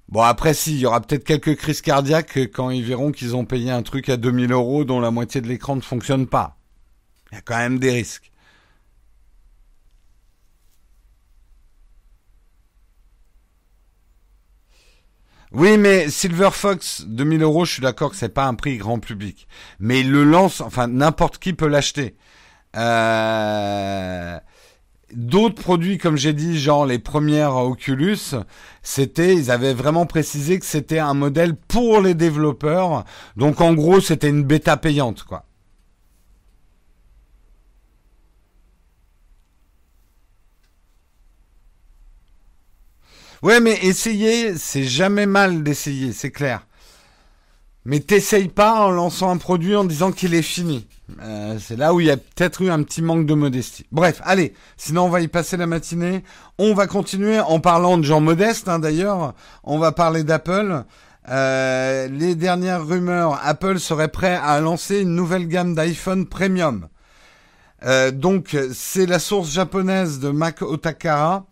Bon après si, il y aura peut-être quelques crises cardiaques quand ils verront qu'ils ont payé un truc à 2000 euros dont la moitié de l'écran ne fonctionne pas. Il y a quand même des risques. Oui, mais Silver Fox, 2000 euros, je suis d'accord que c'est pas un prix grand public. Mais il le lance, enfin, n'importe qui peut l'acheter. Euh, D'autres produits, comme j'ai dit, genre les premières Oculus, c'était, ils avaient vraiment précisé que c'était un modèle pour les développeurs. Donc en gros, c'était une bêta payante, quoi. Ouais, mais essayer, c'est jamais mal d'essayer, c'est clair. Mais t'essayes pas en lançant un produit en disant qu'il est fini. Euh, c'est là où il y a peut-être eu un petit manque de modestie. Bref, allez, sinon on va y passer la matinée. On va continuer en parlant de gens modestes, hein, d'ailleurs. On va parler d'Apple. Euh, les dernières rumeurs, Apple serait prêt à lancer une nouvelle gamme d'iPhone Premium. Euh, donc, c'est la source japonaise de Mac Otakara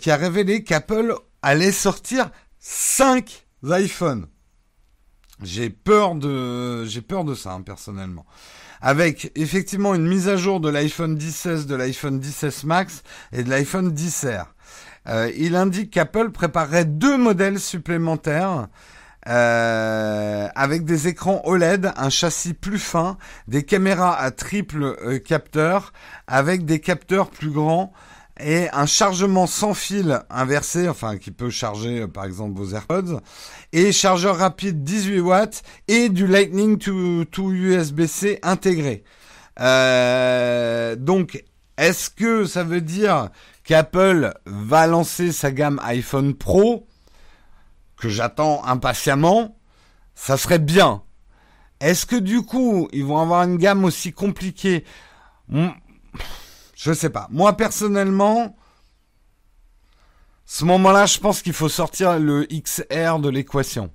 qui a révélé qu'Apple allait sortir 5 iPhones. J'ai peur de, j'ai peur de ça, hein, personnellement. Avec effectivement une mise à jour de l'iPhone 16, de l'iPhone 16 Max et de l'iPhone 10R. Euh, il indique qu'Apple préparerait deux modèles supplémentaires euh, avec des écrans OLED, un châssis plus fin, des caméras à triple euh, capteur avec des capteurs plus grands et un chargement sans fil inversé, enfin qui peut charger euh, par exemple vos AirPods, et chargeur rapide 18 watts et du Lightning to, USB-C intégré. Euh, donc, est-ce que ça veut dire qu'Apple va lancer sa gamme iPhone Pro, que j'attends impatiemment? Ça serait bien. Est-ce que du coup, ils vont avoir une gamme aussi compliquée? Je sais pas. Moi, personnellement, ce moment-là, je pense qu'il faut sortir le XR de l'équation.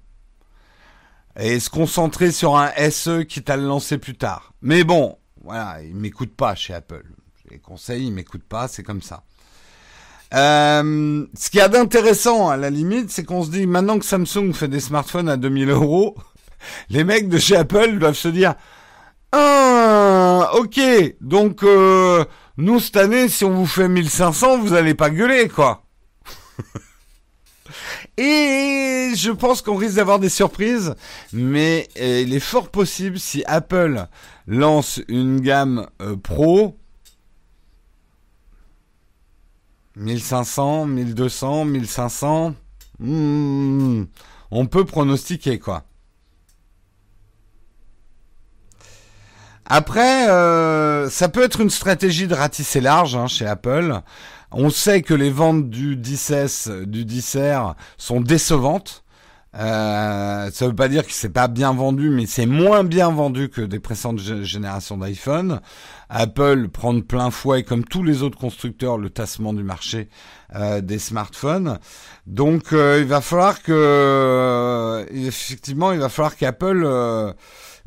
Et se concentrer sur un SE qui t'a le plus tard. Mais bon, voilà, ils m'écoutent pas chez Apple. Les conseils, ils m'écoutent pas, c'est comme ça. Euh, ce qu'il y a d'intéressant à la limite, c'est qu'on se dit maintenant que Samsung fait des smartphones à 2000 euros, les mecs de chez Apple doivent se dire ah, ok, donc euh, nous, cette année, si on vous fait 1500, vous allez pas gueuler, quoi. Et je pense qu'on risque d'avoir des surprises, mais euh, il est fort possible si Apple lance une gamme euh, pro, 1500, 1200, 1500, on peut pronostiquer quoi. Après, euh, ça peut être une stratégie de ratisser large hein, chez Apple. On sait que les ventes du 10S, du 10R sont décevantes. Euh, ça veut pas dire que c'est pas bien vendu, mais c'est moins bien vendu que des précédentes générations d'iPhone. Apple prend de plein fouet, comme tous les autres constructeurs, le tassement du marché euh, des smartphones. Donc, euh, il va falloir que, effectivement, il va falloir qu'Apple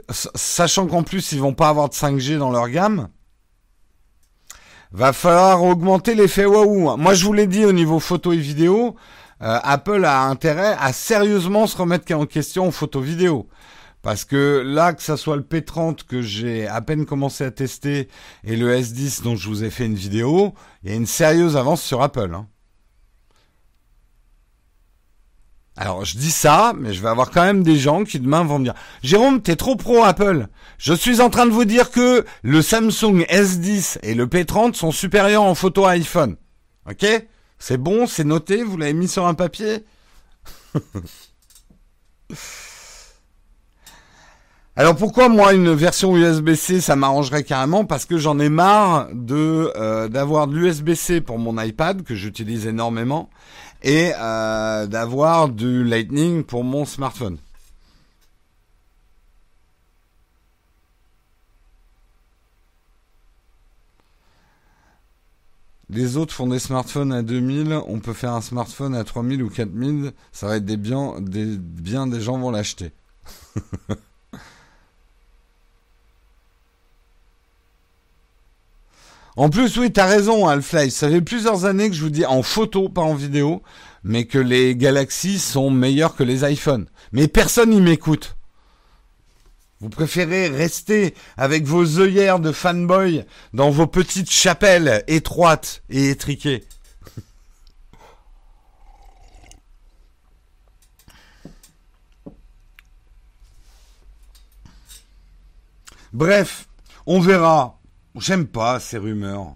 sachant qu'en plus ils vont pas avoir de 5G dans leur gamme, va falloir augmenter l'effet waouh. Moi je vous l'ai dit au niveau photo et vidéo, euh, Apple a intérêt à sérieusement se remettre en question photo vidéo. Parce que là, que ça soit le P30 que j'ai à peine commencé à tester et le S10 dont je vous ai fait une vidéo, il y a une sérieuse avance sur Apple. Hein. Alors je dis ça, mais je vais avoir quand même des gens qui demain vont me dire Jérôme, t'es trop pro Apple. Je suis en train de vous dire que le Samsung S10 et le P30 sont supérieurs en photo à iPhone. Ok? C'est bon, c'est noté, vous l'avez mis sur un papier? Alors pourquoi moi une version USB-C ça m'arrangerait carrément? Parce que j'en ai marre de euh, d'avoir de l'USB-C pour mon iPad que j'utilise énormément et euh, d'avoir du Lightning pour mon smartphone. Les autres font des smartphones à 2000, on peut faire un smartphone à 3000 ou 4000, ça va être des biens, des biens des gens vont l'acheter. En plus, oui, t'as raison, Half-Life. Ça fait plusieurs années que je vous dis, en photo, pas en vidéo, mais que les Galaxy sont meilleurs que les iPhones. Mais personne n'y m'écoute. Vous préférez rester avec vos œillères de fanboy dans vos petites chapelles étroites et étriquées. Bref, on verra. J'aime pas ces rumeurs.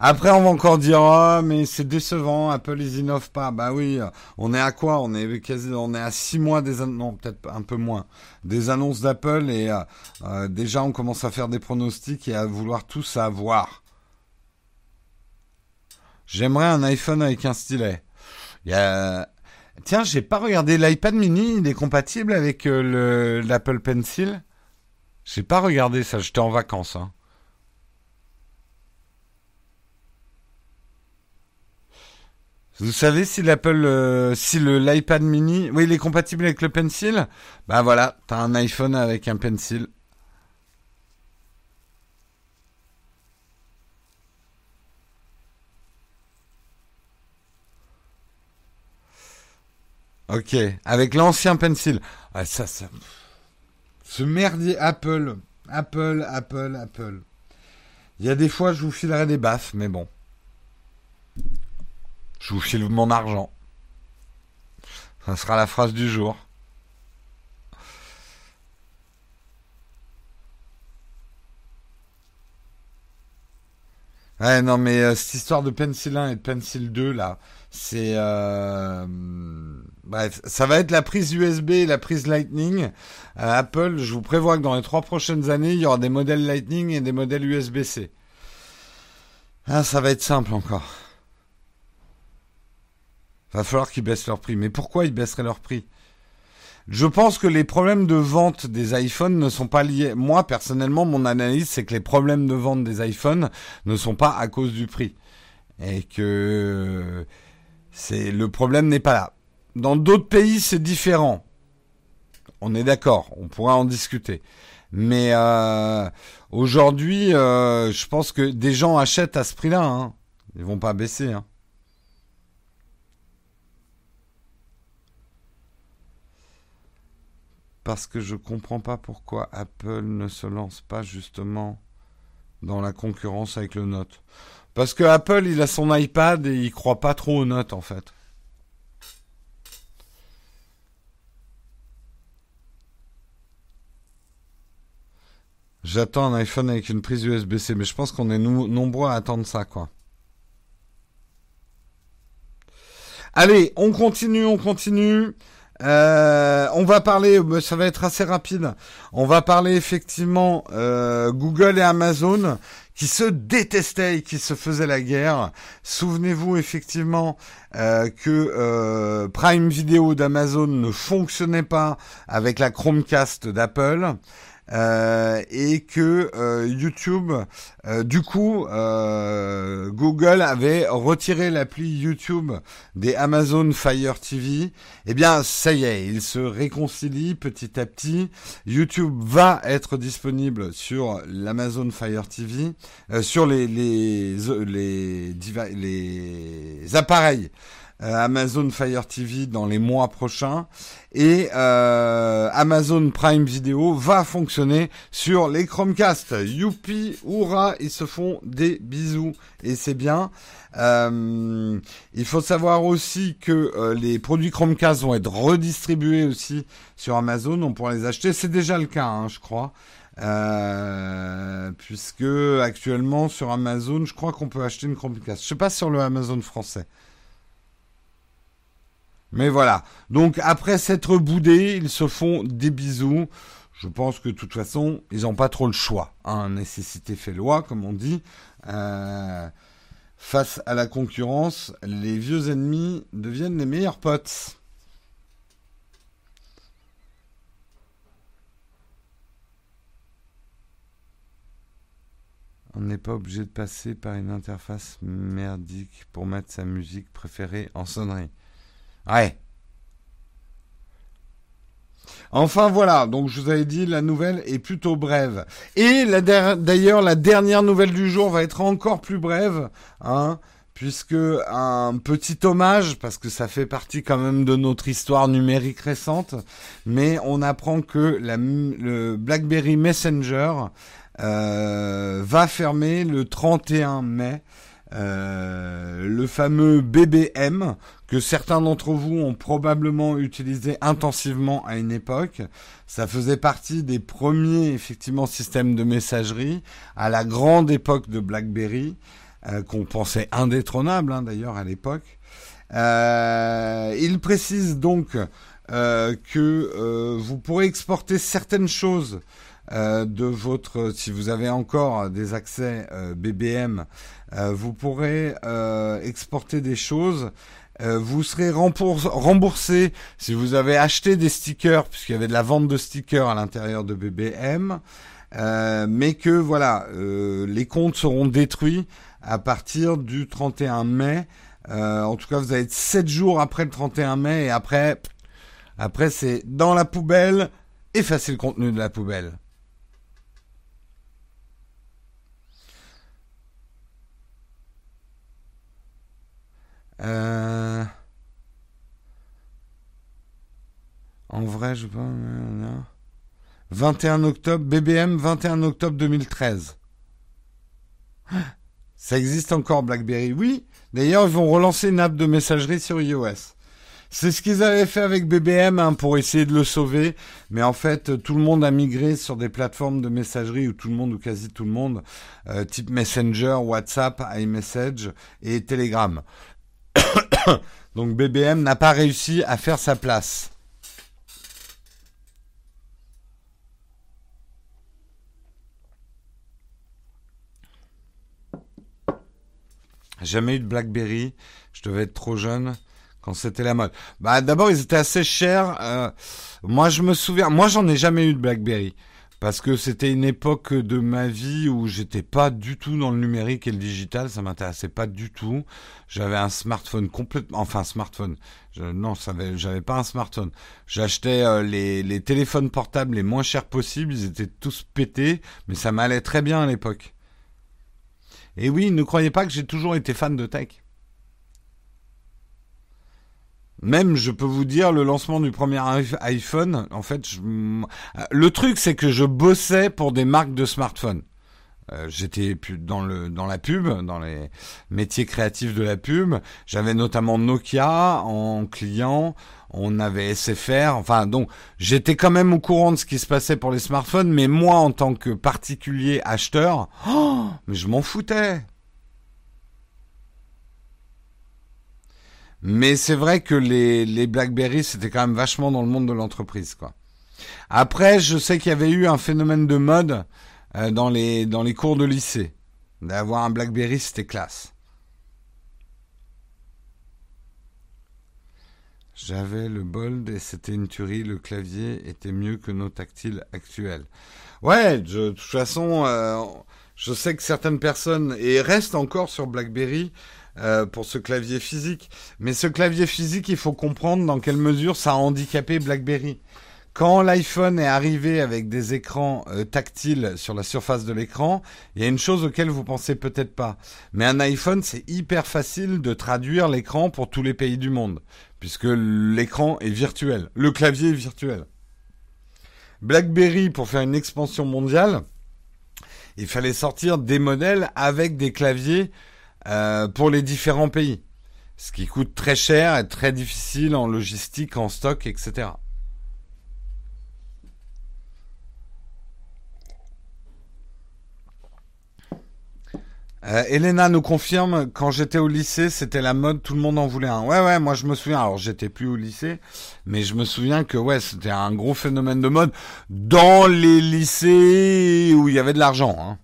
Après, on va encore dire, ah, mais c'est décevant, Apple, ils innovent pas. Bah oui, on est à quoi? On est à six mois des non, peut-être un peu moins, des annonces d'Apple et euh, euh, déjà on commence à faire des pronostics et à vouloir tout savoir. J'aimerais un iPhone avec un stylet. Tiens, j'ai pas regardé l'iPad mini, il est compatible avec euh, l'Apple Pencil? J'ai pas regardé ça, j'étais en vacances, hein. Vous savez si l'Apple, euh, si le l'iPad mini, oui, il est compatible avec le Pencil? Bah voilà, t'as un iPhone avec un Pencil. Ok, avec l'ancien Pencil. Ah, ça, ça. Ce merdier Apple, Apple, Apple, Apple. Il y a des fois, je vous filerai des baffes, mais bon. Je vous file mon argent. Ça sera la phrase du jour. Ouais, non, mais euh, cette histoire de Pencil 1 et de Pencil 2, là, c'est... Euh, bref, ça va être la prise USB et la prise Lightning. Euh, Apple, je vous prévois que dans les trois prochaines années, il y aura des modèles Lightning et des modèles USB-C. Ah, ça va être simple encore. Va falloir qu'ils baissent leur prix. Mais pourquoi ils baisseraient leur prix? Je pense que les problèmes de vente des iPhones ne sont pas liés. Moi, personnellement, mon analyse, c'est que les problèmes de vente des iPhones ne sont pas à cause du prix. Et que c'est le problème n'est pas là. Dans d'autres pays, c'est différent. On est d'accord, on pourra en discuter. Mais euh, aujourd'hui, euh, je pense que des gens achètent à ce prix-là. Hein. Ils vont pas baisser. Hein. Parce que je comprends pas pourquoi Apple ne se lance pas justement dans la concurrence avec le Note. Parce que Apple, il a son iPad et il croit pas trop au Note en fait. J'attends un iPhone avec une prise USB-C, mais je pense qu'on est nombreux à attendre ça, quoi. Allez, on continue, on continue. Euh, on va parler, euh, ça va être assez rapide. On va parler effectivement euh, Google et Amazon qui se détestaient et qui se faisaient la guerre. Souvenez-vous effectivement que Prime Video d'Amazon ne fonctionnait pas avec la Chromecast d'Apple. Euh, et que euh, YouTube, euh, du coup, Google avait retiré l'appli YouTube des Amazon Fire TV. Eh bien, ça y est, ils se réconcilient petit à petit. YouTube va être disponible sur l'Amazon Fire TV, sur les les les, appareils Amazon Fire TV dans les mois prochains et euh, Amazon Prime Video va fonctionner sur les Chromecast. Youpi, hurrah, ils se font des bisous et c'est bien. Euh, il faut savoir aussi que les produits Chromecast vont être redistribués aussi sur Amazon. On pourra les acheter. C'est déjà le cas, hein, je crois. Euh, puisque actuellement sur Amazon, je crois qu'on peut acheter une Chromecast. Je sais pas sur le Amazon français. Mais voilà. Donc après s'être boudés, ils se font des bisous. Je pense que de toute façon, ils n'ont pas trop le choix. Hein. Nécessité fait loi, comme on dit. Euh, face à la concurrence, les vieux ennemis deviennent les meilleurs potes. On n'est pas obligé de passer par une interface merdique pour mettre sa musique préférée en sonnerie. Ouais. Enfin voilà, donc je vous avais dit, la nouvelle est plutôt brève. Et d'ailleurs, la dernière nouvelle du jour va être encore plus brève, hein, puisque un petit hommage, parce que ça fait partie quand même de notre histoire numérique récente, mais on apprend que le BlackBerry Messenger euh, va fermer le 31 mai. Euh, le fameux BBM que certains d'entre vous ont probablement utilisé intensivement à une époque. Ça faisait partie des premiers effectivement systèmes de messagerie à la grande époque de BlackBerry euh, qu'on pensait indétrônable hein, d'ailleurs à l'époque. il précise donc que vous pourrez exporter certaines choses euh, de votre, si vous avez encore des accès euh, BBM, euh, vous pourrez exporter des choses. vous serez remboursé si vous avez acheté des stickers, puisqu'il y avait de la vente de stickers à l'intérieur de BBM, mais que voilà, les comptes seront détruits à partir du 31 mai. en tout cas, vous allez être 7 jours après le 31 mai et après, après c'est dans la poubelle, effacer le contenu de la poubelle. Euh... En vrai, je pas. 21 octobre, BBM, 21 octobre 2013. Ça existe encore, BlackBerry? Oui. D'ailleurs, ils vont relancer une app de messagerie sur iOS. C'est ce qu'ils avaient fait avec BBM hein, pour essayer de le sauver, mais en fait tout le monde a migré sur des plateformes de messagerie ou tout le monde ou quasi tout le monde, euh, type Messenger, WhatsApp, iMessage et Telegram. Donc BBM n'a pas réussi à faire sa place. Jamais eu de BlackBerry. Je devais être trop jeune quand c'était la mode. Bah d'abord ils étaient assez chers. Euh, moi je me souviens. Moi j'en ai jamais eu de BlackBerry parce que c'était une époque de ma vie où j'étais pas du tout dans le numérique et le digital, ça m'intéressait pas du tout. J'avais un smartphone complètement, enfin smartphone. Je, non, j'avais pas un smartphone. J'achetais euh, les, les téléphones portables les moins chers possibles, ils étaient tous pétés, mais ça m'allait très bien à l'époque. Et oui, ne croyez pas que j'ai toujours été fan de tech. Même, je peux vous dire, le lancement du premier iPhone, en fait, le truc, c'est que je bossais pour des marques de smartphones. Euh, j'étais dans le dans la pub, dans les métiers créatifs de la pub. J'avais notamment Nokia en client. On avait SFR. Enfin, donc j'étais quand même au courant de ce qui se passait pour les smartphones. Mais moi, en tant que particulier acheteur, oh, mais je m'en foutais. Mais c'est vrai que les, les BlackBerry, c'était quand même vachement dans le monde de l'entreprise, quoi. Après, je sais qu'il y avait eu un phénomène de mode euh, dans, les, dans les cours de lycée. D'avoir un BlackBerry, c'était classe. J'avais le Bold et c'était une tuerie. Le clavier était mieux que nos tactiles actuels. Ouais, de toute façon, euh, je sais que certaines personnes, et restent encore sur BlackBerry, euh, pour ce clavier physique. Mais ce clavier physique, il faut comprendre dans quelle mesure ça a handicapé BlackBerry. quand l'iPhone est arrivé avec des écrans euh, tactiles sur la surface de l'écran, il y a une chose auquel vous pensez peut-être pas. Mais un iPhone, c'est hyper facile de traduire l'écran pour tous les pays du monde, puisque l'écran est virtuel, le clavier est virtuel. BlackBerry, pour faire une expansion mondiale, il fallait sortir des modèles avec des claviers euh, pour les différents pays. Ce qui coûte très cher et très difficile en logistique, en stock, etc. Euh, Elena nous confirme, quand j'étais au lycée, c'était la mode, tout le monde en voulait un. Ouais, ouais, moi je me souviens, alors j'étais plus au lycée, mais je me souviens que ouais, c'était un gros phénomène de mode dans les lycées où il y avait de l'argent. Hein.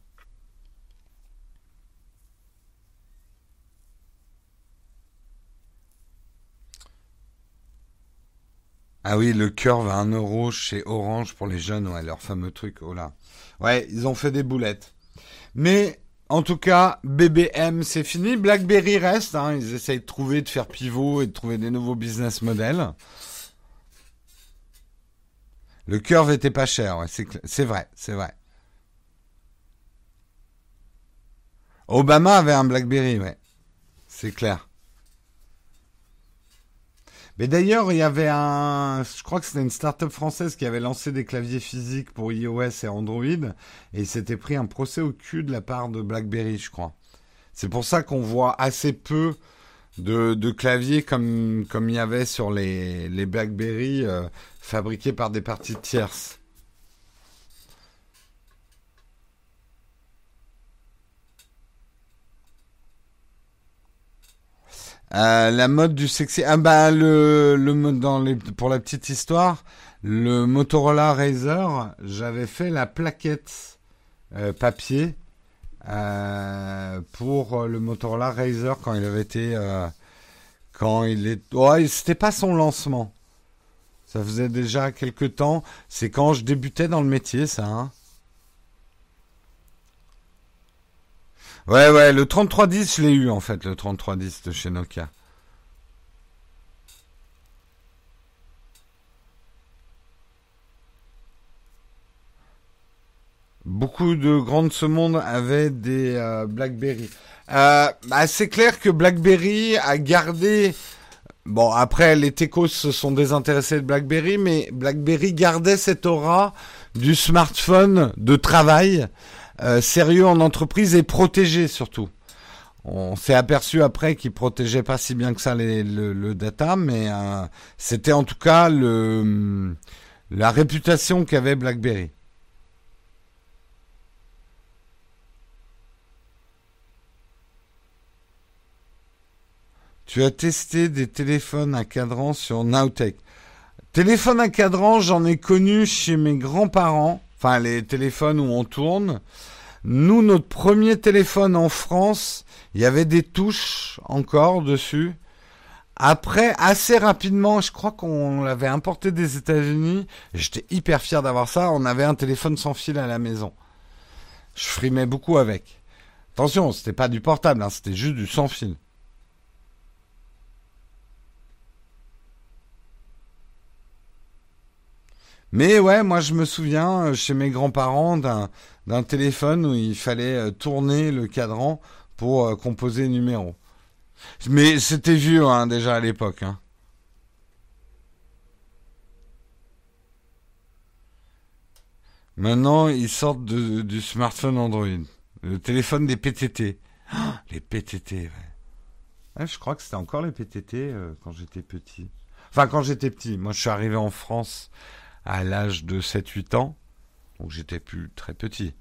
Ah oui, le curve à 1 euro chez Orange pour les jeunes, ouais, leur fameux truc, oh là. Ouais, ils ont fait des boulettes. Mais en tout cas, BBM, c'est fini. BlackBerry reste. Hein. Ils essayent de trouver, de faire pivot et de trouver des nouveaux business models. Le curve était pas cher, ouais, c'est vrai, c'est vrai. Obama avait un BlackBerry, ouais. C'est clair. Mais d'ailleurs, il y avait un, je crois que c'était une start-up française qui avait lancé des claviers physiques pour iOS et Android, et il s'était pris un procès au cul de la part de BlackBerry, je crois. C'est pour ça qu'on voit assez peu de, claviers comme, il y avait sur les, les BlackBerry euh, fabriqués par des parties tierces. Euh, la mode du sexy. Ah bah le le dans les pour la petite histoire, le Motorola Razer, j'avais fait la plaquette euh, papier euh, pour le Motorola Razer quand il avait été quand il est c'était pas son lancement. Ça faisait déjà quelques temps, c'est quand je débutais dans le métier ça hein. Ouais, ouais, le 3310, je l'ai eu en fait, le 3310 de chez Nokia. Beaucoup de grands de ce monde avaient des euh, BlackBerry. Euh, bah, c'est clair que BlackBerry a gardé. Bon, après, les techos se sont désintéressés de BlackBerry, mais BlackBerry gardait cette aura du smartphone de travail euh, sérieux en entreprise et protégé surtout. On s'est aperçu après qu'il protégeait pas si bien que ça le, data, mais euh, c'était en tout cas le, la réputation qu'avait BlackBerry. Tu as testé des téléphones à cadran sur Nowtech. Téléphone à cadran, j'en ai connu chez mes grands-parents enfin les téléphones où on tourne. Nous, notre premier téléphone en France, il y avait des touches encore dessus. Après, assez rapidement, je crois qu'on l'avait importé des États-Unis. J'étais hyper fier d'avoir ça. On avait un téléphone sans fil à la maison. Je frimais beaucoup avec. Attention, c'était pas du portable, hein, c'était juste du sans fil. Mais ouais, moi je me souviens euh, chez mes grands-parents d'un téléphone où il fallait euh, tourner le cadran pour euh, composer numéro. Mais c'était vieux hein, déjà à l'époque. Hein. Maintenant, ils sortent du smartphone Android. Le téléphone des PTT. les PTT, ouais. Je crois que c'était encore les PTT quand j'étais petit. Enfin, quand j'étais petit. Moi, je suis arrivé en France à l'âge de 7-8 ans. Donc j'étais plus très petit.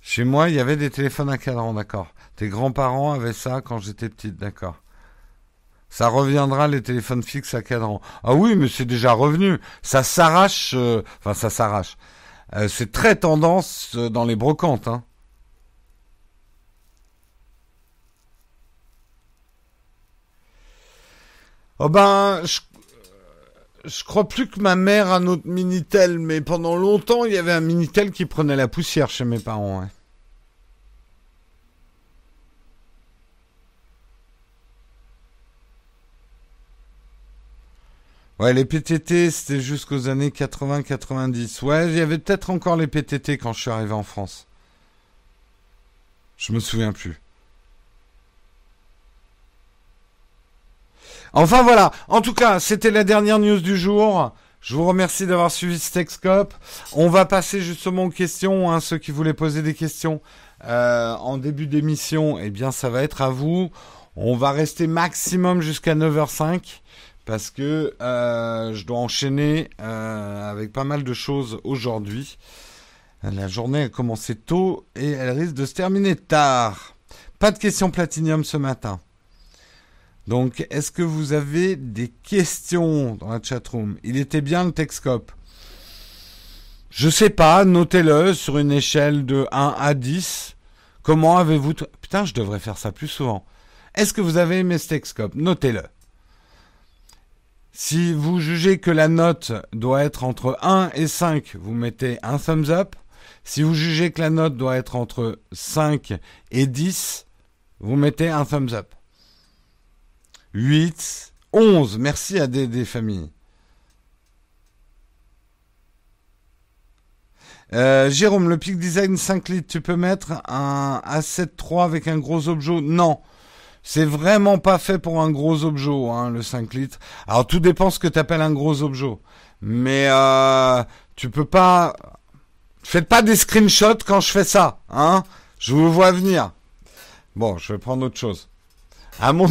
Chez moi, il y avait des téléphones à cadran, d'accord. Tes grands-parents avaient ça quand j'étais petite, d'accord. Ça reviendra les téléphones fixes à cadran. Ah oui, mais c'est déjà revenu. Ça s'arrache, euh, enfin ça s'arrache. Euh, c'est très tendance euh, dans les brocantes. Hein. Oh ben, je, crois plus que ma mère a un autre Minitel, mais pendant longtemps, il y avait un Minitel qui prenait la poussière chez mes parents. Ouais, les PTT, c'était jusqu'aux années 80-90. Ouais, il y avait peut-être encore les PTT quand je suis arrivé en France. Je me souviens plus. Enfin voilà, en tout cas, c'était la dernière news du jour. Je vous remercie d'avoir suivi ce Texcope. On va passer justement aux questions. Hein, ceux qui voulaient poser des questions euh, en début d'émission, eh bien, ça va être à vous. On va rester maximum jusqu'à 9h05 parce que euh, je dois enchaîner euh, avec pas mal de choses aujourd'hui. La journée a commencé tôt et elle risque de se terminer tard. Pas de questions platinium ce matin. Donc, est-ce que vous avez des questions dans la chatroom? Il était bien le Texcope. Je sais pas, notez-le sur une échelle de 1 à 10. Comment avez-vous... Putain, je devrais faire ça plus souvent. Est-ce que vous avez aimé ce Texcope? Notez-le. Si vous jugez que la note doit être entre 1 et 5, vous mettez un thumbs up. Si vous jugez que la note doit être entre 5 et 10, vous mettez un thumbs up. 8, 11. Merci à des, familles. Euh, Jérôme, le Peak Design 5 litres, tu peux mettre un A7 III avec un gros objet? Non. C'est vraiment pas fait pour un gros objet, hein, le 5 litres. Alors tout dépend ce que tu appelles un gros objet. Mais euh, tu peux pas... Faites pas des screenshots quand je fais ça, hein Je vous vois venir. Bon, je vais prendre autre chose. À mon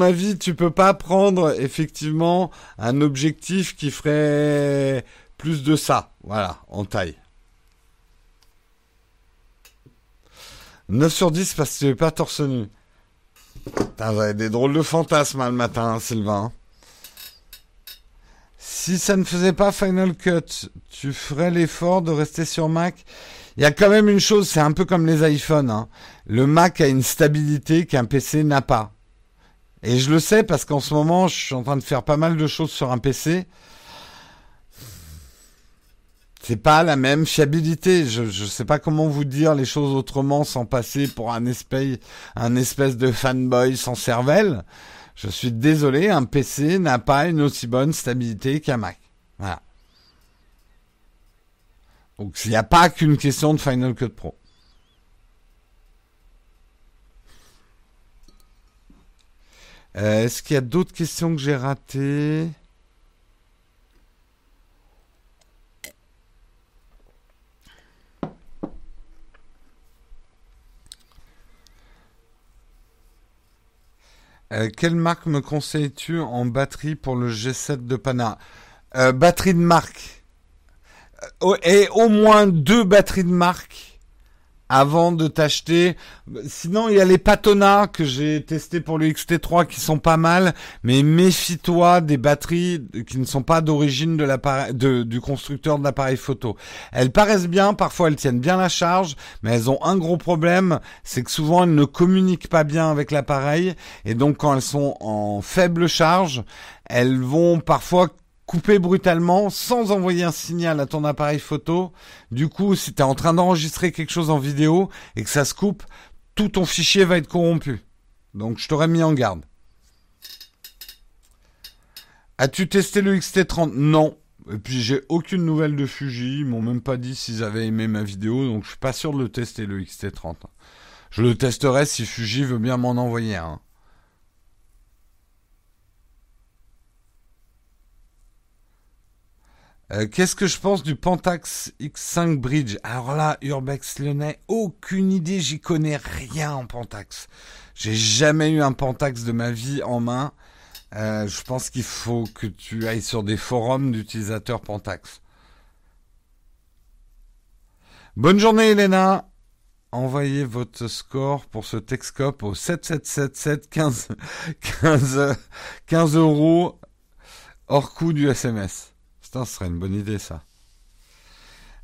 avis, tu peux pas prendre effectivement un objectif qui ferait plus de ça. Voilà, en taille. 9 sur 10 parce que tu n'es pas torse nu. T'as des drôles de fantasmes hein, le matin, hein, Sylvain. Si ça ne faisait pas Final Cut, tu ferais l'effort de rester sur Mac il y a quand même une chose, c'est un peu comme les iPhones. Hein. Le Mac a une stabilité qu'un PC n'a pas. Et je le sais parce qu'en ce moment, je suis en train de faire pas mal de choses sur un PC. C'est pas la même fiabilité. Je ne sais pas comment vous dire les choses autrement sans passer pour un espèce, un espèce de fanboy sans cervelle. Je suis désolé, un PC n'a pas une aussi bonne stabilité qu'un Mac. Voilà. Donc il n'y a pas qu'une question de Final Cut Pro. Euh, est-ce qu'il y a d'autres questions que j'ai ratées? Euh, quelle marque me conseilles-tu en batterie pour le G7 de Pana euh, Batterie de marque. Euh, et au moins deux batteries de marque avant de t'acheter. Sinon, il y a les Patona que j'ai testé pour le XT3 qui sont pas mal, mais méfie-toi des batteries qui ne sont pas d'origine de du constructeur de l'appareil photo. Elles paraissent bien, parfois elles tiennent bien la charge, mais elles ont un gros problème, c'est que souvent elles ne communiquent pas bien avec l'appareil, et donc quand elles sont en faible charge, elles vont parfois couper brutalement sans envoyer un signal à ton appareil photo. Du coup, si tu es en train d'enregistrer quelque chose en vidéo et que ça se coupe, tout ton fichier va être corrompu. Donc je t'aurais mis en garde. As-tu testé le XT30 Non. Et puis j'ai aucune nouvelle de Fuji. Ils m'ont même pas dit s'ils avaient aimé ma vidéo, donc je suis pas sûr de le tester le XT30. Je le testerai si Fuji veut bien m'en envoyer un. Euh, qu'est-ce que je pense du Pentax X5 Bridge? Alors là, Urbex Lyonnais, aucune idée, j'y connais rien en Pentax. J'ai jamais eu un Pentax de ma vie en main. Euh, je pense qu'il faut que tu ailles sur des forums d'utilisateurs Pentax. Bonne journée Elena Envoyez votre score pour ce Texcope au 7777 15, 15, 15 euros hors coût du SMS ce serait une bonne idée ça.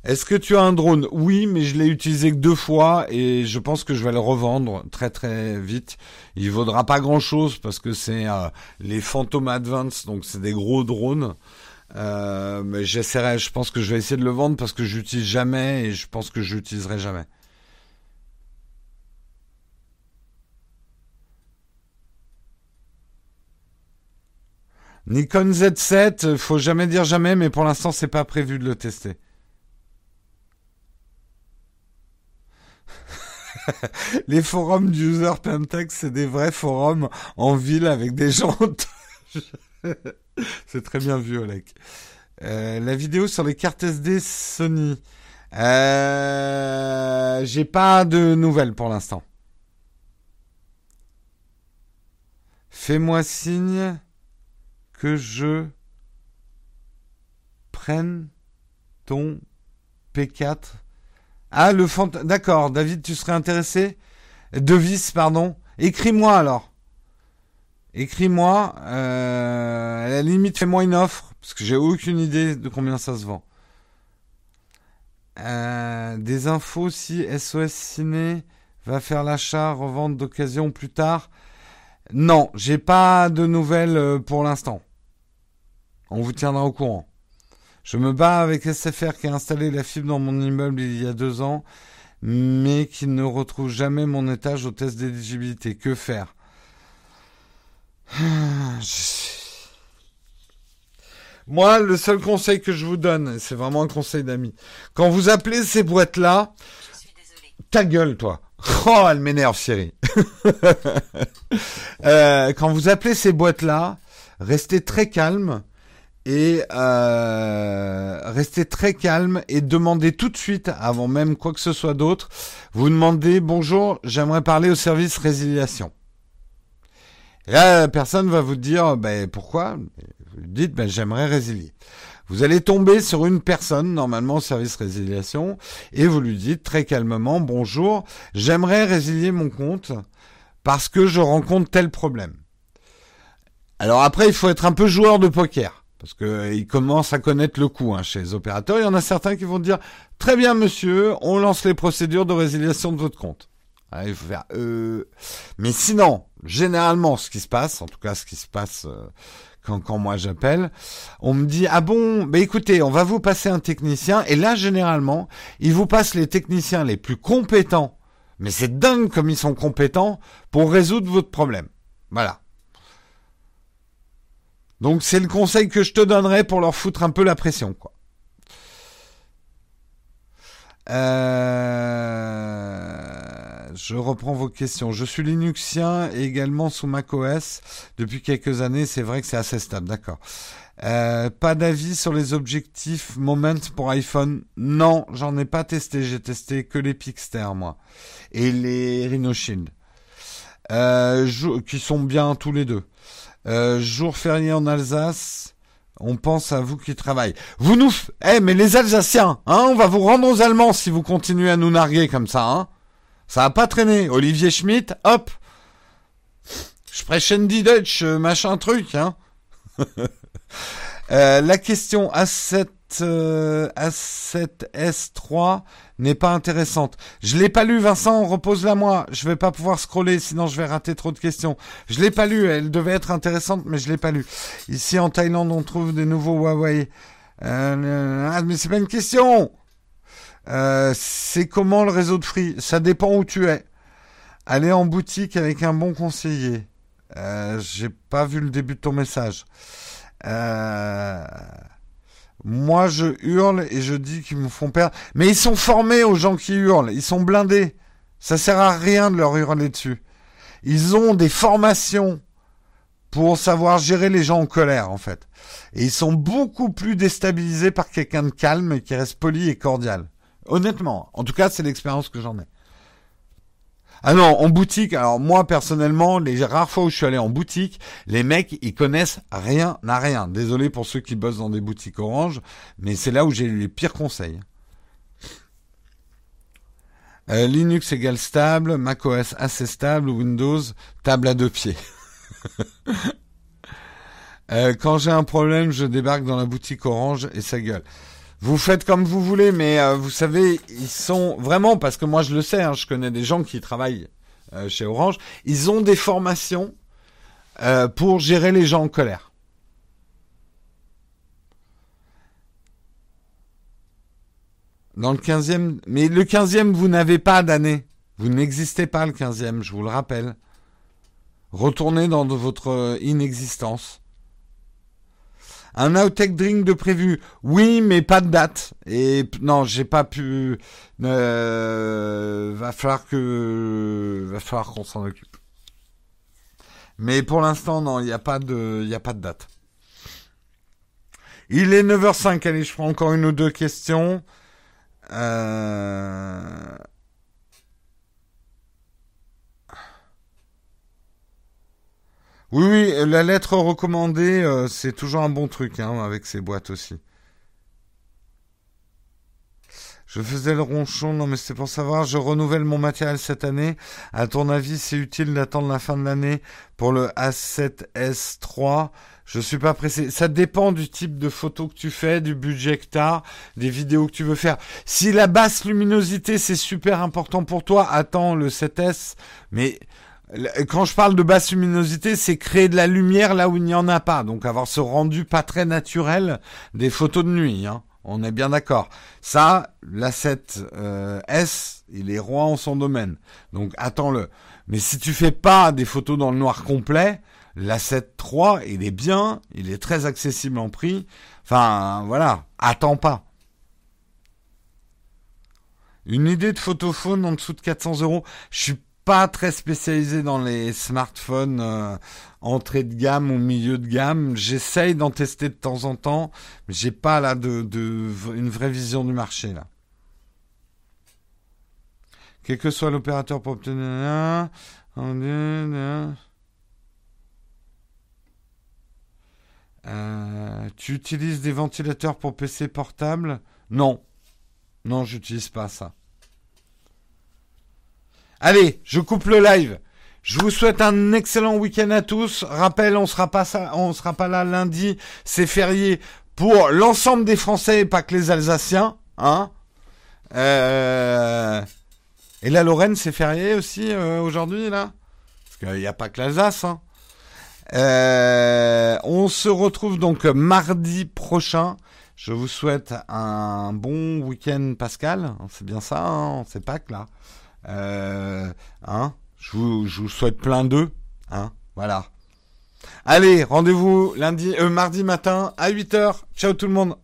Est-ce que tu as un drone? Oui, mais je l'ai utilisé que deux fois et je pense que je vais le revendre très très vite. Il vaudra pas grand chose parce que c'est euh, les Phantom Advance, donc c'est des gros drones. Euh, mais j'essaierai, je pense que je vais essayer de le vendre parce que j'utilise jamais et je pense que je l'utiliserai jamais. Nikon Z7, faut jamais dire jamais, mais pour l'instant, c'est pas prévu de le tester. Les forums du user Pentex, c'est des vrais forums en ville avec des gens. c'est très bien vu, Oleg. Euh, la vidéo sur les cartes SD Sony. Euh, J'ai pas de nouvelles pour l'instant. Fais-moi signe que je prenne ton P4. Ah, le fant... D'accord, David, tu serais intéressé Devis, pardon. Écris-moi alors. Écris-moi. Euh, à la limite, fais-moi une offre, parce que j'ai aucune idée de combien ça se vend. Euh, des infos si SOS Ciné va faire l'achat, revente d'occasion plus tard. Non, j'ai pas de nouvelles euh, pour l'instant. On vous tiendra au courant. Je me bats avec SFR qui a installé la fibre dans mon immeuble il y a deux ans, mais qui ne retrouve jamais mon étage au test d'éligibilité. Que faire? Moi, le seul conseil que je vous donne, c'est vraiment un conseil d'ami. Quand vous appelez ces boîtes-là, ta gueule, toi. Oh, elle m'énerve, chérie. Euh, quand vous appelez ces boîtes-là, restez très calme et euh, restez très calme et demandez tout de suite, avant même quoi que ce soit d'autre, vous demandez bonjour, j'aimerais parler au service résiliation. Là, personne va vous dire ben, pourquoi? Vous dites ben, j'aimerais résilier. Vous allez tomber sur une personne, normalement au service résiliation, et vous lui dites très calmement bonjour, j'aimerais résilier mon compte parce que je rencontre tel problème. Alors après, il faut être un peu joueur de poker. Parce qu'ils commencent à connaître le coup hein, chez les opérateurs. Il y en a certains qui vont dire très bien monsieur, on lance les procédures de résiliation de votre compte. Il faut faire. Euh... Mais sinon, généralement, ce qui se passe, en tout cas ce qui se passe euh, quand, quand moi j'appelle, on me dit ah bon, bah écoutez, on va vous passer un technicien. Et là, généralement, ils vous passent les techniciens les plus compétents mais c'est dingue comme ils sont compétents pour résoudre votre problème. Voilà. Donc c'est le conseil que je te donnerais pour leur foutre un peu la pression, quoi. Euh, je reprends vos questions. Je suis Linuxien et également sous macOS depuis quelques années. C'est vrai que c'est assez stable, d'accord. Euh, pas d'avis sur les objectifs Moment pour iPhone Non, j'en ai pas testé. J'ai testé que les Pixter, moi. Et les Rhino Shield. Euh, qui sont bien tous les deux. Euh, jour férié en Alsace. On pense à vous qui travaillez. Vous nous... Eh, mais les Alsaciens, hein, on va vous rendre aux Allemands si vous continuez à nous narguer comme ça, hein. Ça a pas traîné. Olivier Schmitt, hop. Sprechen die Deutsch, machin truc, hein. Euh, la question A7, euh, A7S3 n'est pas intéressante. Je l'ai pas lu, Vincent, repose-la moi. Je vais pas pouvoir scroller, sinon je vais rater trop de questions. Je l'ai pas lu, elle devait être intéressante, mais je l'ai pas lu. Ici en Thaïlande, on trouve des nouveaux Huawei. Euh, ah, mais c'est pas une question. Euh, c'est comment le réseau de Free Ça dépend où tu es. Aller en boutique avec un bon conseiller. Euh, J'ai pas vu le début de ton message. Euh, moi, je hurle et je dis qu'ils me font perdre. Mais ils sont formés aux gens qui hurlent. Ils sont blindés. Ça sert à rien de leur hurler dessus. Ils ont des formations pour savoir gérer les gens en colère, en fait. Et ils sont beaucoup plus déstabilisés par quelqu'un de calme et qui reste poli et cordial. Honnêtement. En tout cas, c'est l'expérience que j'en ai. Ah non, en boutique, alors moi personnellement, les rares fois où je suis allé en boutique, les mecs, ils connaissent rien à rien. Désolé pour ceux qui bossent dans des boutiques orange, mais c'est là où j'ai eu les pires conseils. Euh, Linux égale stable, macOS assez stable, Windows table à deux pieds. Euh, quand j'ai un problème, je débarque dans la boutique orange et ça gueule. Vous faites comme vous voulez, mais euh, vous savez, ils sont vraiment, parce que moi je le sais, hein, je connais des gens qui travaillent euh, chez Orange, ils ont des formations euh, pour gérer les gens en colère. Dans le 15e, mais le 15e, vous n'avez pas d'année. Vous n'existez pas le 15e, je vous le rappelle. Retournez dans votre inexistence. Un outtake drink de prévu. Oui, mais pas de date. Et non, j'ai pas pu. Euh, va falloir que, va falloir qu'on s'en occupe. Mais pour l'instant, non, il n'y a pas de, a pas de date. Il est 9h05. Allez, je prends encore une ou deux questions. Euh... Oui, oui, la lettre recommandée, euh, c'est toujours un bon truc, hein, avec ces boîtes aussi. Je faisais le ronchon, non mais c'est pour savoir, je renouvelle mon matériel cette année. À ton avis, c'est utile d'attendre la fin de l'année pour le A7S3 Je suis pas pressé. Ça dépend du type de photo que tu fais, du budget que tu as, des vidéos que tu veux faire. Si la basse luminosité, c'est super important pour toi, attends le 7S. Mais quand je parle de basse luminosité, c'est créer de la lumière là où il n'y en a pas. Donc avoir ce rendu pas très naturel des photos de nuit. Hein. On est bien d'accord. Ça, la 7 euh, S, il est roi en son domaine. Donc attends-le. Mais si tu fais pas des photos dans le noir complet, la 7 3, il est bien, il est très accessible en prix. Enfin, voilà, attends pas. Une idée de photophone en dessous de 400 euros. Je suis très spécialisé dans les smartphones euh, entrée de gamme ou milieu de gamme. J'essaye d'en tester de temps en temps, mais j'ai pas là de, de, une vraie vision du marché là. Quel que soit l'opérateur pour obtenir euh, tu utilises des ventilateurs pour PC portable Non. Non, j'utilise pas ça. Allez, je coupe le live. Je vous souhaite un excellent week-end à tous. Rappel, on sera pas on sera pas là lundi. C'est férié pour l'ensemble des Français pas que les Alsaciens, hein. Euh... Et la Lorraine, c'est férié aussi euh, aujourd'hui là, parce qu'il n'y a pas que l'Alsace. Hein. Euh... On se retrouve donc mardi prochain. Je vous souhaite un bon week-end, Pascal. C'est bien ça, hein c'est Pâques là. Euh, hein je vous, je vous souhaite plein d'eux. Hein voilà. Allez, rendez-vous lundi, euh, mardi matin à 8h. Ciao tout le monde.